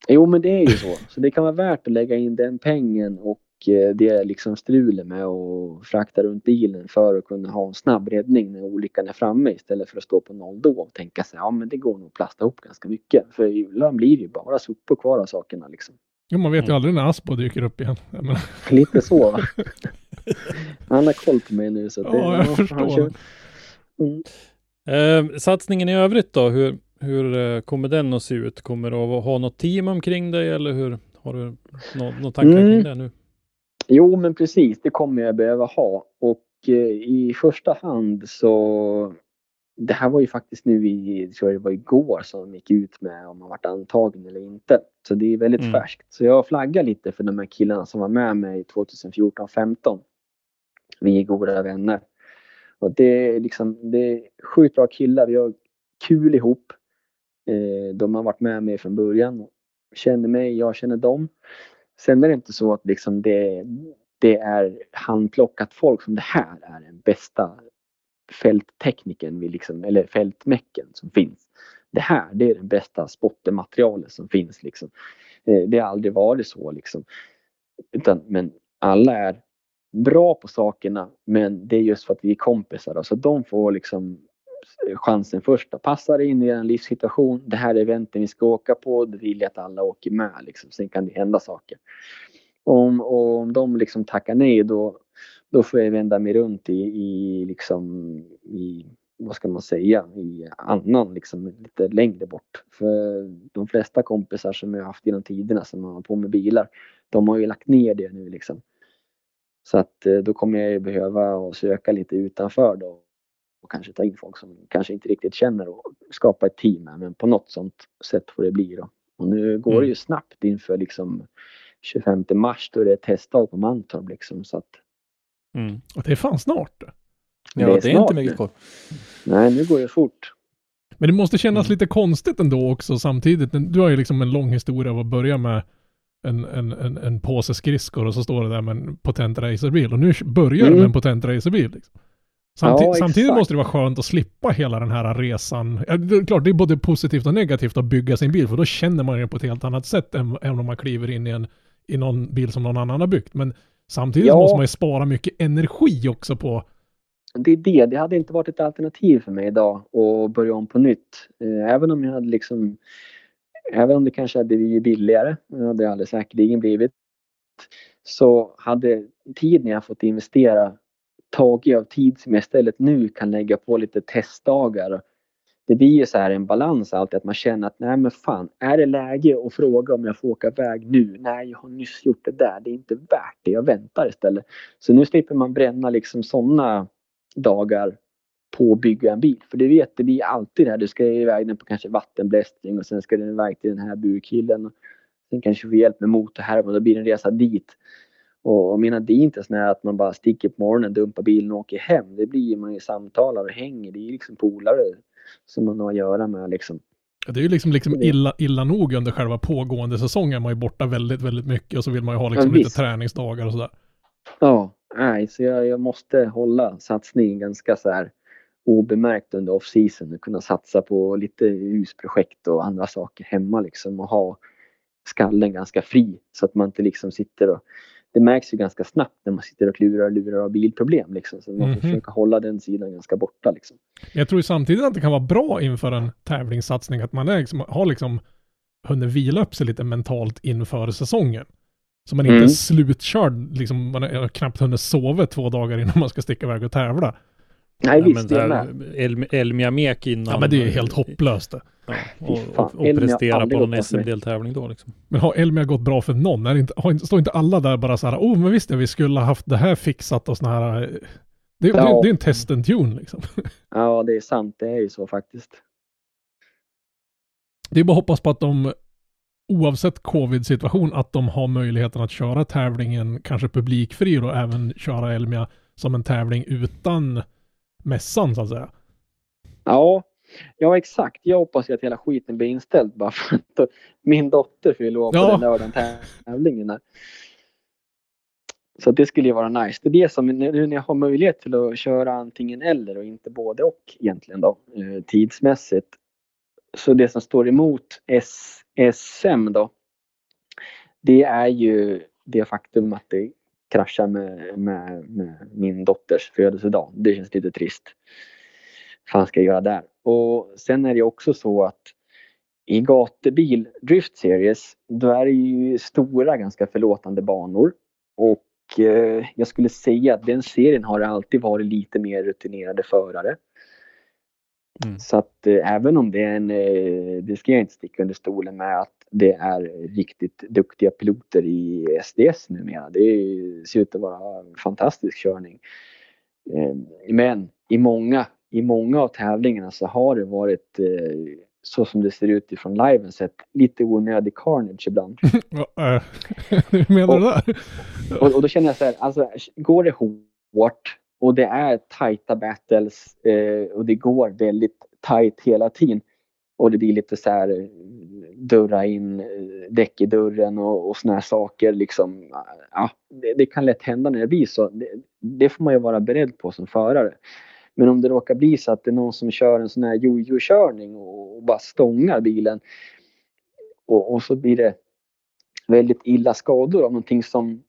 Jo, men det är ju så. Så det kan vara värt att lägga in den pengen och eh, det liksom strulet med att frakta runt bilen för att kunna ha en snabb räddning när olyckan är framme istället för att stå på noll då och tänka sig ja men det går nog att plasta ihop ganska mycket. För ibland blir det ju bara sopor kvar av sakerna liksom. Jo, man vet ju aldrig när Aspo dyker upp igen. Lite så? Han har koll på mig nu så det, ja, jag ja, förstår. Mm. Eh, satsningen i övrigt då, hur, hur eh, kommer den att se ut? Kommer du att ha något team omkring dig eller hur? Har du några tankar mm. kring det nu? Jo, men precis, det kommer jag behöva ha och eh, i första hand så det här var ju faktiskt nu i, tror jag det var igår som de gick ut med om man varit antagen eller inte. Så det är väldigt Mm. färskt. Så jag flaggar lite för de här killarna som var med mig 2014-15. Vi är goda vänner. Och det är liksom, det är sjukt bra killar. Vi har kul ihop. Eh, de har varit med mig från början. Känner mig, jag känner dem. Sen är det inte så att liksom det, det är handplockat folk som det här är den bästa fälttekniken, vi liksom, eller fältmäcken som finns. Det här, det är det bästa spottermaterialet som finns. Liksom. Eh, det har aldrig varit så. Liksom. Utan, men alla är bra på sakerna, men det är just för att vi är kompisar. Då. Så de får liksom eh, chansen först. Då. Passar in i en livssituation. Det här är eventen vi ska åka på. det vill jag att alla åker med. Liksom. Sen kan det hända saker. Om, och om de liksom tackar nej då, då får jag vända mig runt i, i, liksom, i vad ska man säga, i annan liksom lite längre bort. För de flesta kompisar som jag haft genom tiderna som har på med bilar, de har ju lagt ner det nu liksom. Så att eh, då kommer jag ju behöva söka lite utanför då och kanske ta in folk som kanske inte riktigt känner och skapa ett team men på något sånt sätt får det bli då. Och nu går det ju snabbt inför liksom 25 mars då är det ett testdag på Mantorp liksom så att Mm. Och det är fan snart. Ja, Det det är är, inte snart mycket kvar. nej nu går det fort. Men det måste kännas Mm. lite konstigt ändå också samtidigt. Du har ju liksom en lång historia av att börja med en, en, en, en påse skridskor och så står det där med en potent racerbil. Och nu börjar du Mm. med en potent racerbil. Liksom. Samtid- Ja, samtidigt exakt. måste det vara skönt att slippa hela den här resan. Ja, det är klart, det är både positivt och negativt att bygga sin bil, för då känner man det på ett helt annat sätt än, än om man kliver in i, en, i någon bil som någon annan har byggt. Men samtidigt Ja. måste man ju spara mycket energi också på Det är det, det hade inte varit ett alternativ för mig idag att börja om på nytt. Eh, Även om jag hade liksom Även om det kanske hade blivit billigare, det hade det alldeles säkerligen blivit. Så hade tiden jag fått investera tagit av tid som jag istället nu kan lägga på lite testdagar. Det blir ju så här en balans alltid att man känner att nej men fan, är det läge att fråga om jag får åka iväg nu? Nej, jag har nyss gjort det där. Det är inte värt det. Jag väntar istället. Så nu slipper man bränna liksom sådana dagar på att bygga en bil. För du vet, det blir alltid det här. Du ska iväg den på kanske vattenblästring och sen ska den iväg till den här burkillen. Sen kanske få hjälp med motor här och då blir det en resa dit. Och jag menar, det är inte så att man bara sticker på morgonen, dumpar bilen och åker hem. Det blir man ju samtalar och hänger. Det är ju liksom polare som man har att göra med liksom. Ja, Det är ju liksom, liksom illa, illa nog under själva pågående säsongen. Man är borta väldigt, väldigt mycket och så vill man ju ha liksom Ja, lite träningsdagar och sådär. Ja, nej, så jag, jag måste hålla satsningen ganska så här obemärkt under off-season och kunna satsa på lite husprojekt och andra saker hemma liksom och ha skallen ganska fri så att man inte liksom sitter och det märks ju ganska snabbt när man sitter och klurar och lurar av bilproblem liksom. Så man får Mhm. försöka hålla den sidan ganska borta liksom. Jag tror samtidigt att det kan vara bra inför en tävlingssatsning att man är liksom, har liksom hunnit vila upp sig lite mentalt inför säsongen. Så man inte Mm. är slutkörd, liksom, man har knappt hunnit sova två dagar innan man ska sticka iväg och tävla. Nej Ja, visst, men det är med. El, Elmia Mek innan. Ja men det är ju helt hopplöst det. Ja, och, och, och prestera på någon. SM-deltävling då liksom. Men har Elmia gått bra för någon? Är det inte, har står inte alla där bara så här, oh men visst ja, vi skulle ha haft det här fixat och såna här. eh, Det, det, Ja. det är en test and tune liksom. Ja, det är sant. Det är ju så faktiskt. Det är bara att hoppas på att de, oavsett covid-situation, att de har möjligheten att köra tävlingen, kanske publikfri och även köra Elmia som en tävling utan mässan så att säga. Ja, ja exakt. Jag hoppas ju att hela skiten blir inställd bara för att min dotter fyller år på Ja. den lördagen tävlingen. Där. Så det skulle ju vara nice. Det är det som nu när jag har möjlighet till att köra antingen eller och inte både och egentligen då eh, tidsmässigt. Så det som står emot S SM då. Det är ju det faktum att det kraschar med, med, med min dotters födelsedag. Det känns lite trist fan ska jag göra där? Och sen är det också så att i gatubil Drift Series då är det ju stora ganska förlåtande banor. Och eh, jag skulle säga att den serien har alltid varit lite mer rutinerade förare. Mm. Så att eh, även om det är en, eh, det ska jag inte sticka under stolen med att det är riktigt duktiga piloter i SDS numera. Det ser ut att vara en fantastisk körning. Eh, Men i många i många av tävlingarna så har det varit eh, så som det ser ut ifrån liven sett lite onödig carnage ibland. Hur menar du där? Och, och, då känner jag så här, alltså går det hårt och det är tajta battles eh, och det går väldigt tajt hela tiden och det blir lite så här eh, dörra in eh, däck i dörren och, och såna här saker liksom. Ja, det, det, kan lätt hända när det blir så. Det, det, får man ju vara beredd på som förare. Men om det råkar bli så att det är någon som kör en sån här jojo-körning och, och bara stångar bilen och, och så blir det väldigt illa skador av någonting som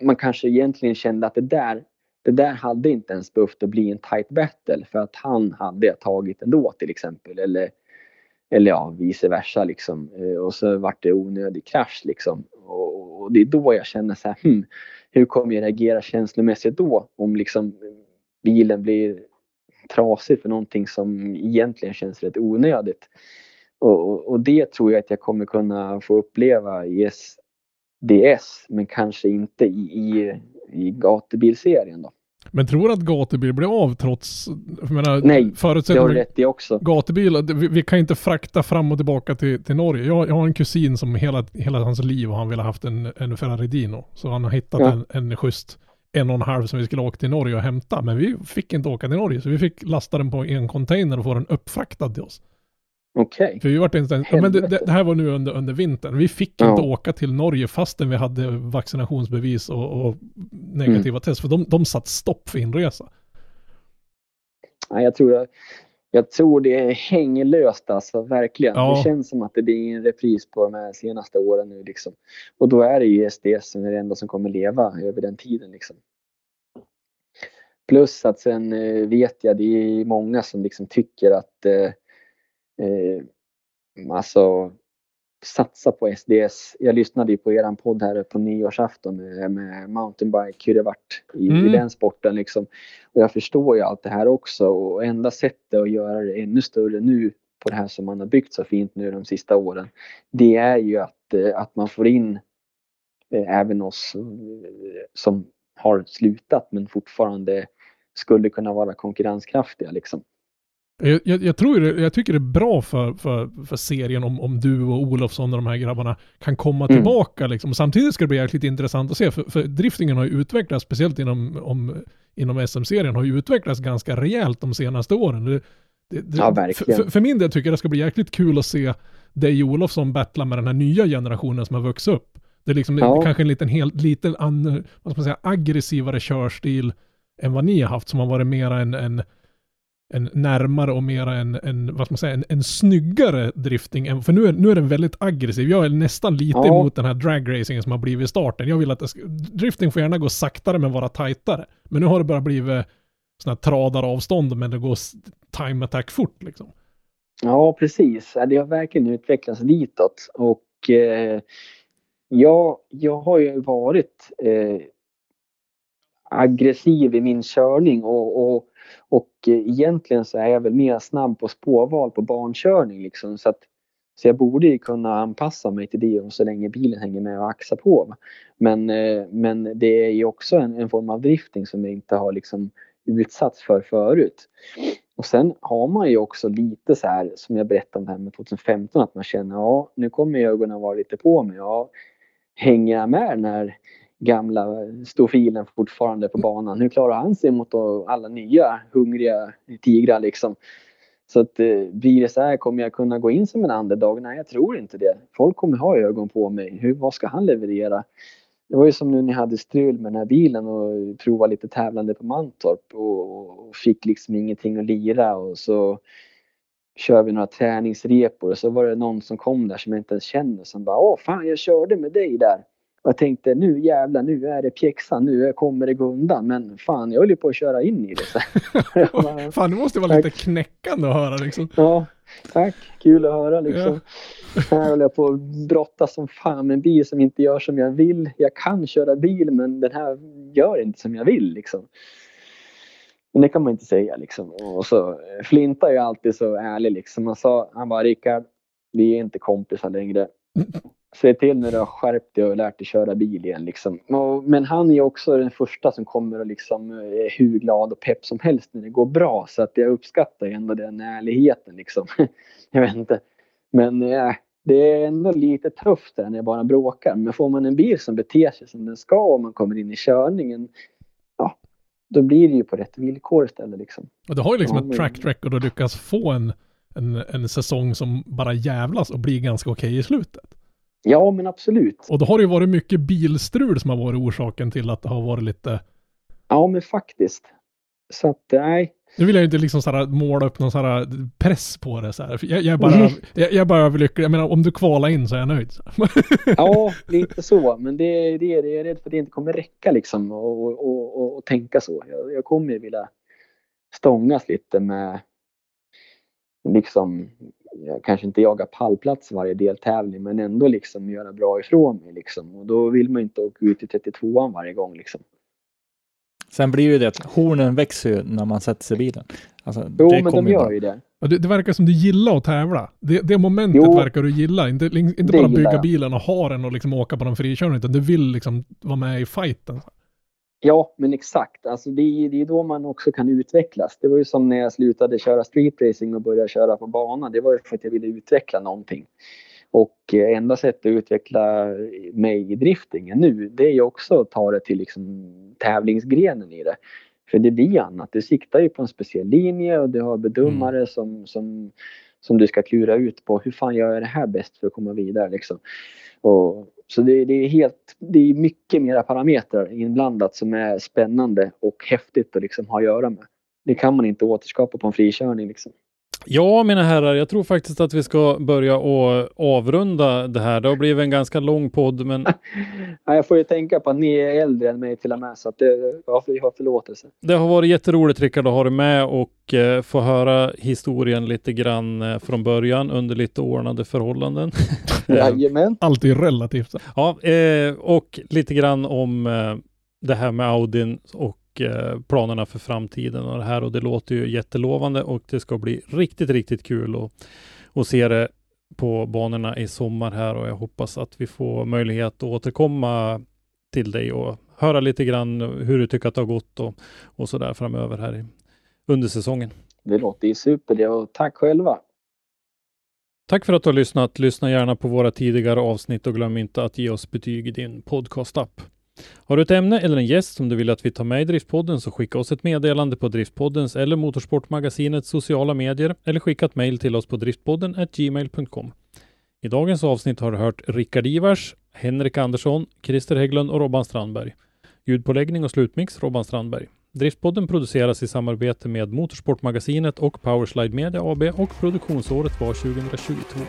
man kanske egentligen kände att det där, det där hade inte ens behövt att bli en tight battle för att han hade tagit ändå till exempel. Eller, eller ja, vice versa liksom. Eh, och så vart det onödig krasch liksom. Och, och det är då jag känner så här, hmm, hur kommer jag reagera känslomässigt då? Om liksom bilen blir trasig för någonting som egentligen känns rätt onödigt. Och, och, och, det tror jag att jag kommer kunna få uppleva i SDS men kanske inte i, i, i gatubilserien då. Men tror att gatubil blir av trots, jag menar, Nej, det har du rätt i också. Gatubil, vi, vi, kan inte frakta fram och tillbaka till, till Norge. Jag, jag har en kusin som hela, hela hans liv har han velat haft en, en Ferrari Dino. Så han har hittat ja. en, en schysst en och en halv som vi skulle åka till Norge och hämta. Men vi fick inte åka till Norge så vi fick lasta den på en container och få den uppfraktad till oss. Okej. Okay. För vi vart inte ja, men det, det, här var nu under, under vintern. Vi fick ja. inte åka till Norge fastän vi hade vaccinationsbevis och, och negativa mm. test. För de, de satt stopp för inresa. Ja, jag tror, jag tror det hänger löst alltså, verkligen. Ja. Det känns som att det blir en repris på de här senaste åren nu liksom. Och då är det ju SDS som är det enda som kommer leva över den tiden liksom. Plus att sen eh, vet jag, det är många som liksom tycker att eh, eh, alltså satsa på SDS. Jag lyssnade ju på eran podd här på nyårsafton med, med mountainbike, hur det vart i, mm. i den sporten liksom. Och jag förstår ju allt det här också och enda sättet att göra det ännu större nu på det här som man har byggt så fint nu de sista åren. Det är ju att, eh, att man får in eh, även oss eh, som har slutat men fortfarande skulle kunna vara konkurrenskraftiga liksom. Jag, jag, jag, tror det, jag tycker det är bra för, för, för serien om, om du och Olofsson och de här grabbarna kan komma mm. tillbaka liksom. Och samtidigt ska det bli jäkligt intressant att se, för, för driftingen har ju utvecklats, speciellt inom, om, inom SM-serien, har ju utvecklats ganska rejält de senaste åren. Det, det, ja, verkligen. För, för, min del tycker jag det ska bli jäkligt kul att se dig Olofsson battla med den här nya generationen som har vuxit upp. Det är liksom ja. kanske en liten, helt, liten an, vad ska man säga, aggressivare körstil än vad ni har haft, som har varit mera en, en en närmare och mera en, en vad ska man säga, en, en snyggare drifting. Än, för nu är, nu är den väldigt aggressiv. Jag är nästan lite ja. emot den här dragracingen som har blivit i starten. Jag vill att ska, drifting får gärna gå saktare men vara tajtare. Men nu har det bara blivit sådana här tradaravstånd men det går time attack fort liksom. Ja, precis. Det har verkligen utvecklats ditåt. Och eh, jag, jag har ju varit eh, aggressiv i min körning och, och och egentligen så är jag väl mer snabb på spårval på bankörning liksom. Så, att, så jag borde ju kunna anpassa mig till det och så länge bilen hänger med och axar på. Men, eh, men det är ju också en, en form av drifting som jag inte har liksom utsatts för förut. Och sen har man ju också lite så här som jag berättade om det här med 2015 att man känner ja nu kommer ögonen vara lite på mig. Ja, hänger jag med när gamla stofilen fortfarande på banan. Hur klarar han sig mot alla nya hungriga tigrar liksom? Så att eh, blir det så här, kommer jag kunna gå in som en underdog? Nej, jag tror inte det. Folk kommer ha ögon på mig. Hur, vad ska han leverera? Det var ju som nu när ni hade strul med den här bilen och provade lite tävlande på Mantorp och, och fick liksom ingenting att lira och så kör vi några träningsrepor och så var det någon som kom där som jag inte ens känner som bara Åh fan jag körde med dig där. Jag tänkte nu jävlar, nu är det pjäxa, nu kommer det gå undan. Men fan, jag höll ju på att köra in i det. Så. fan, det måste vara lite knäckande att höra liksom. Ja, tack. Kul att höra liksom. Ja. Här håller jag på att brottas som fan med en bil som inte gör som jag vill. Jag kan köra bil, men den här gör inte som jag vill liksom. Men det kan man inte säga liksom. Och så Flinta är ju alltid så ärlig liksom. Han sa, han bara Rickard, vi är inte kompisar längre se till när du har skärpt dig och lärt dig köra bil igen. Liksom. Men han är också den första som kommer och liksom är hur glad och pepp som helst när det går bra. Så att jag uppskattar ändå den ärligheten. Liksom. jag vet inte. Men äh, det är ändå lite tufft när jag bara bråkar. Men får man en bil som beter sig som den ska och man kommer in i körningen. Ja, då blir det ju på rätt villkor istället. Liksom. Och du har ju liksom ja, ett track record och lyckas få en, en, en säsong som bara jävlas och blir ganska okej okay i slutet. Ja, men absolut. Och då har det ju varit mycket bilstrul som har varit orsaken till att det har varit lite... Ja, men faktiskt. Så att, nej. Nu vill jag inte liksom såhär måla upp någon såhär press på det så här. Jag, jag, bara, mm. jag, jag bara överlycklig. Jag menar om du kvalar in så är jag nöjd. ja, lite så. Men det, det, är, jag rädd för att det inte kommer räcka liksom och, och, och, och tänka så. Jag, jag kommer ju vilja stångas lite med liksom kanske inte jagar pallplats varje deltävling men ändå liksom göra bra ifrån mig liksom. Och då vill man inte åka ut i 32an varje gång liksom. Sen blir ju det att hornen växer ju när man sätter sig i bilen. Alltså, jo, men de gör ju det. det. det. verkar som du gillar att tävla. Det, det momentet jo, verkar du gilla. Inte, inte bara bygga jag. bilen och ha den och liksom åka på någon frikörning, utan du vill liksom vara med i fighten. Ja, men exakt. Alltså det, är, det är då man också kan utvecklas. Det var ju som när jag slutade köra streetracing och började köra på bana. Det var ju för att jag ville utveckla någonting. Och eh, enda sättet att utveckla mig i driftingen nu, det är ju också att ta det till liksom tävlingsgrenen i det. För det blir annat. Du siktar ju på en speciell linje och du har bedömare mm. som, som, som du ska klura ut på. Hur fan gör jag det här bäst för att komma vidare liksom? Och, så det, det, är helt, det är mycket mera parametrar inblandat som är spännande och häftigt att liksom ha att göra med. Det kan man inte återskapa på en frikörning liksom. Ja, mina herrar, jag tror faktiskt att vi ska börja och avrunda det här. Det har blivit en ganska lång podd, men... jag får ju tänka på att ni är äldre än mig till och med, så att det, jag har förlåtelse. Det har varit jätteroligt, Rickard, att ha dig med och eh, få höra historien lite grann eh, från början under lite ordnade förhållanden. Jajamän. Alltid relativt. Ja, eh, och lite grann om eh, det här med Audin och planerna för framtiden och det här och det låter ju jättelovande och det ska bli riktigt, riktigt kul att, att se det på banorna i sommar här och jag hoppas att vi får möjlighet att återkomma till dig och höra lite grann hur du tycker att det har gått och, och så där framöver här i, under säsongen. Det låter ju super det och tack själva. Tack för att du har lyssnat. Lyssna gärna på våra tidigare avsnitt och glöm inte att ge oss betyg i din podcastapp. Har du ett ämne eller en gäst som du vill att vi tar med i Driftpodden så skicka oss ett meddelande på Driftpoddens eller Motorsportmagasinets sociala medier eller skicka ett mejl till oss på driftpodden gmail.com. I dagens avsnitt har du hört Rickard Ivars, Henrik Andersson, Christer Hägglund och Robban Strandberg. Ljudpåläggning och slutmix Robban Strandberg. Driftpodden produceras i samarbete med Motorsportmagasinet och Powerslide Media AB och produktionsåret var 2022.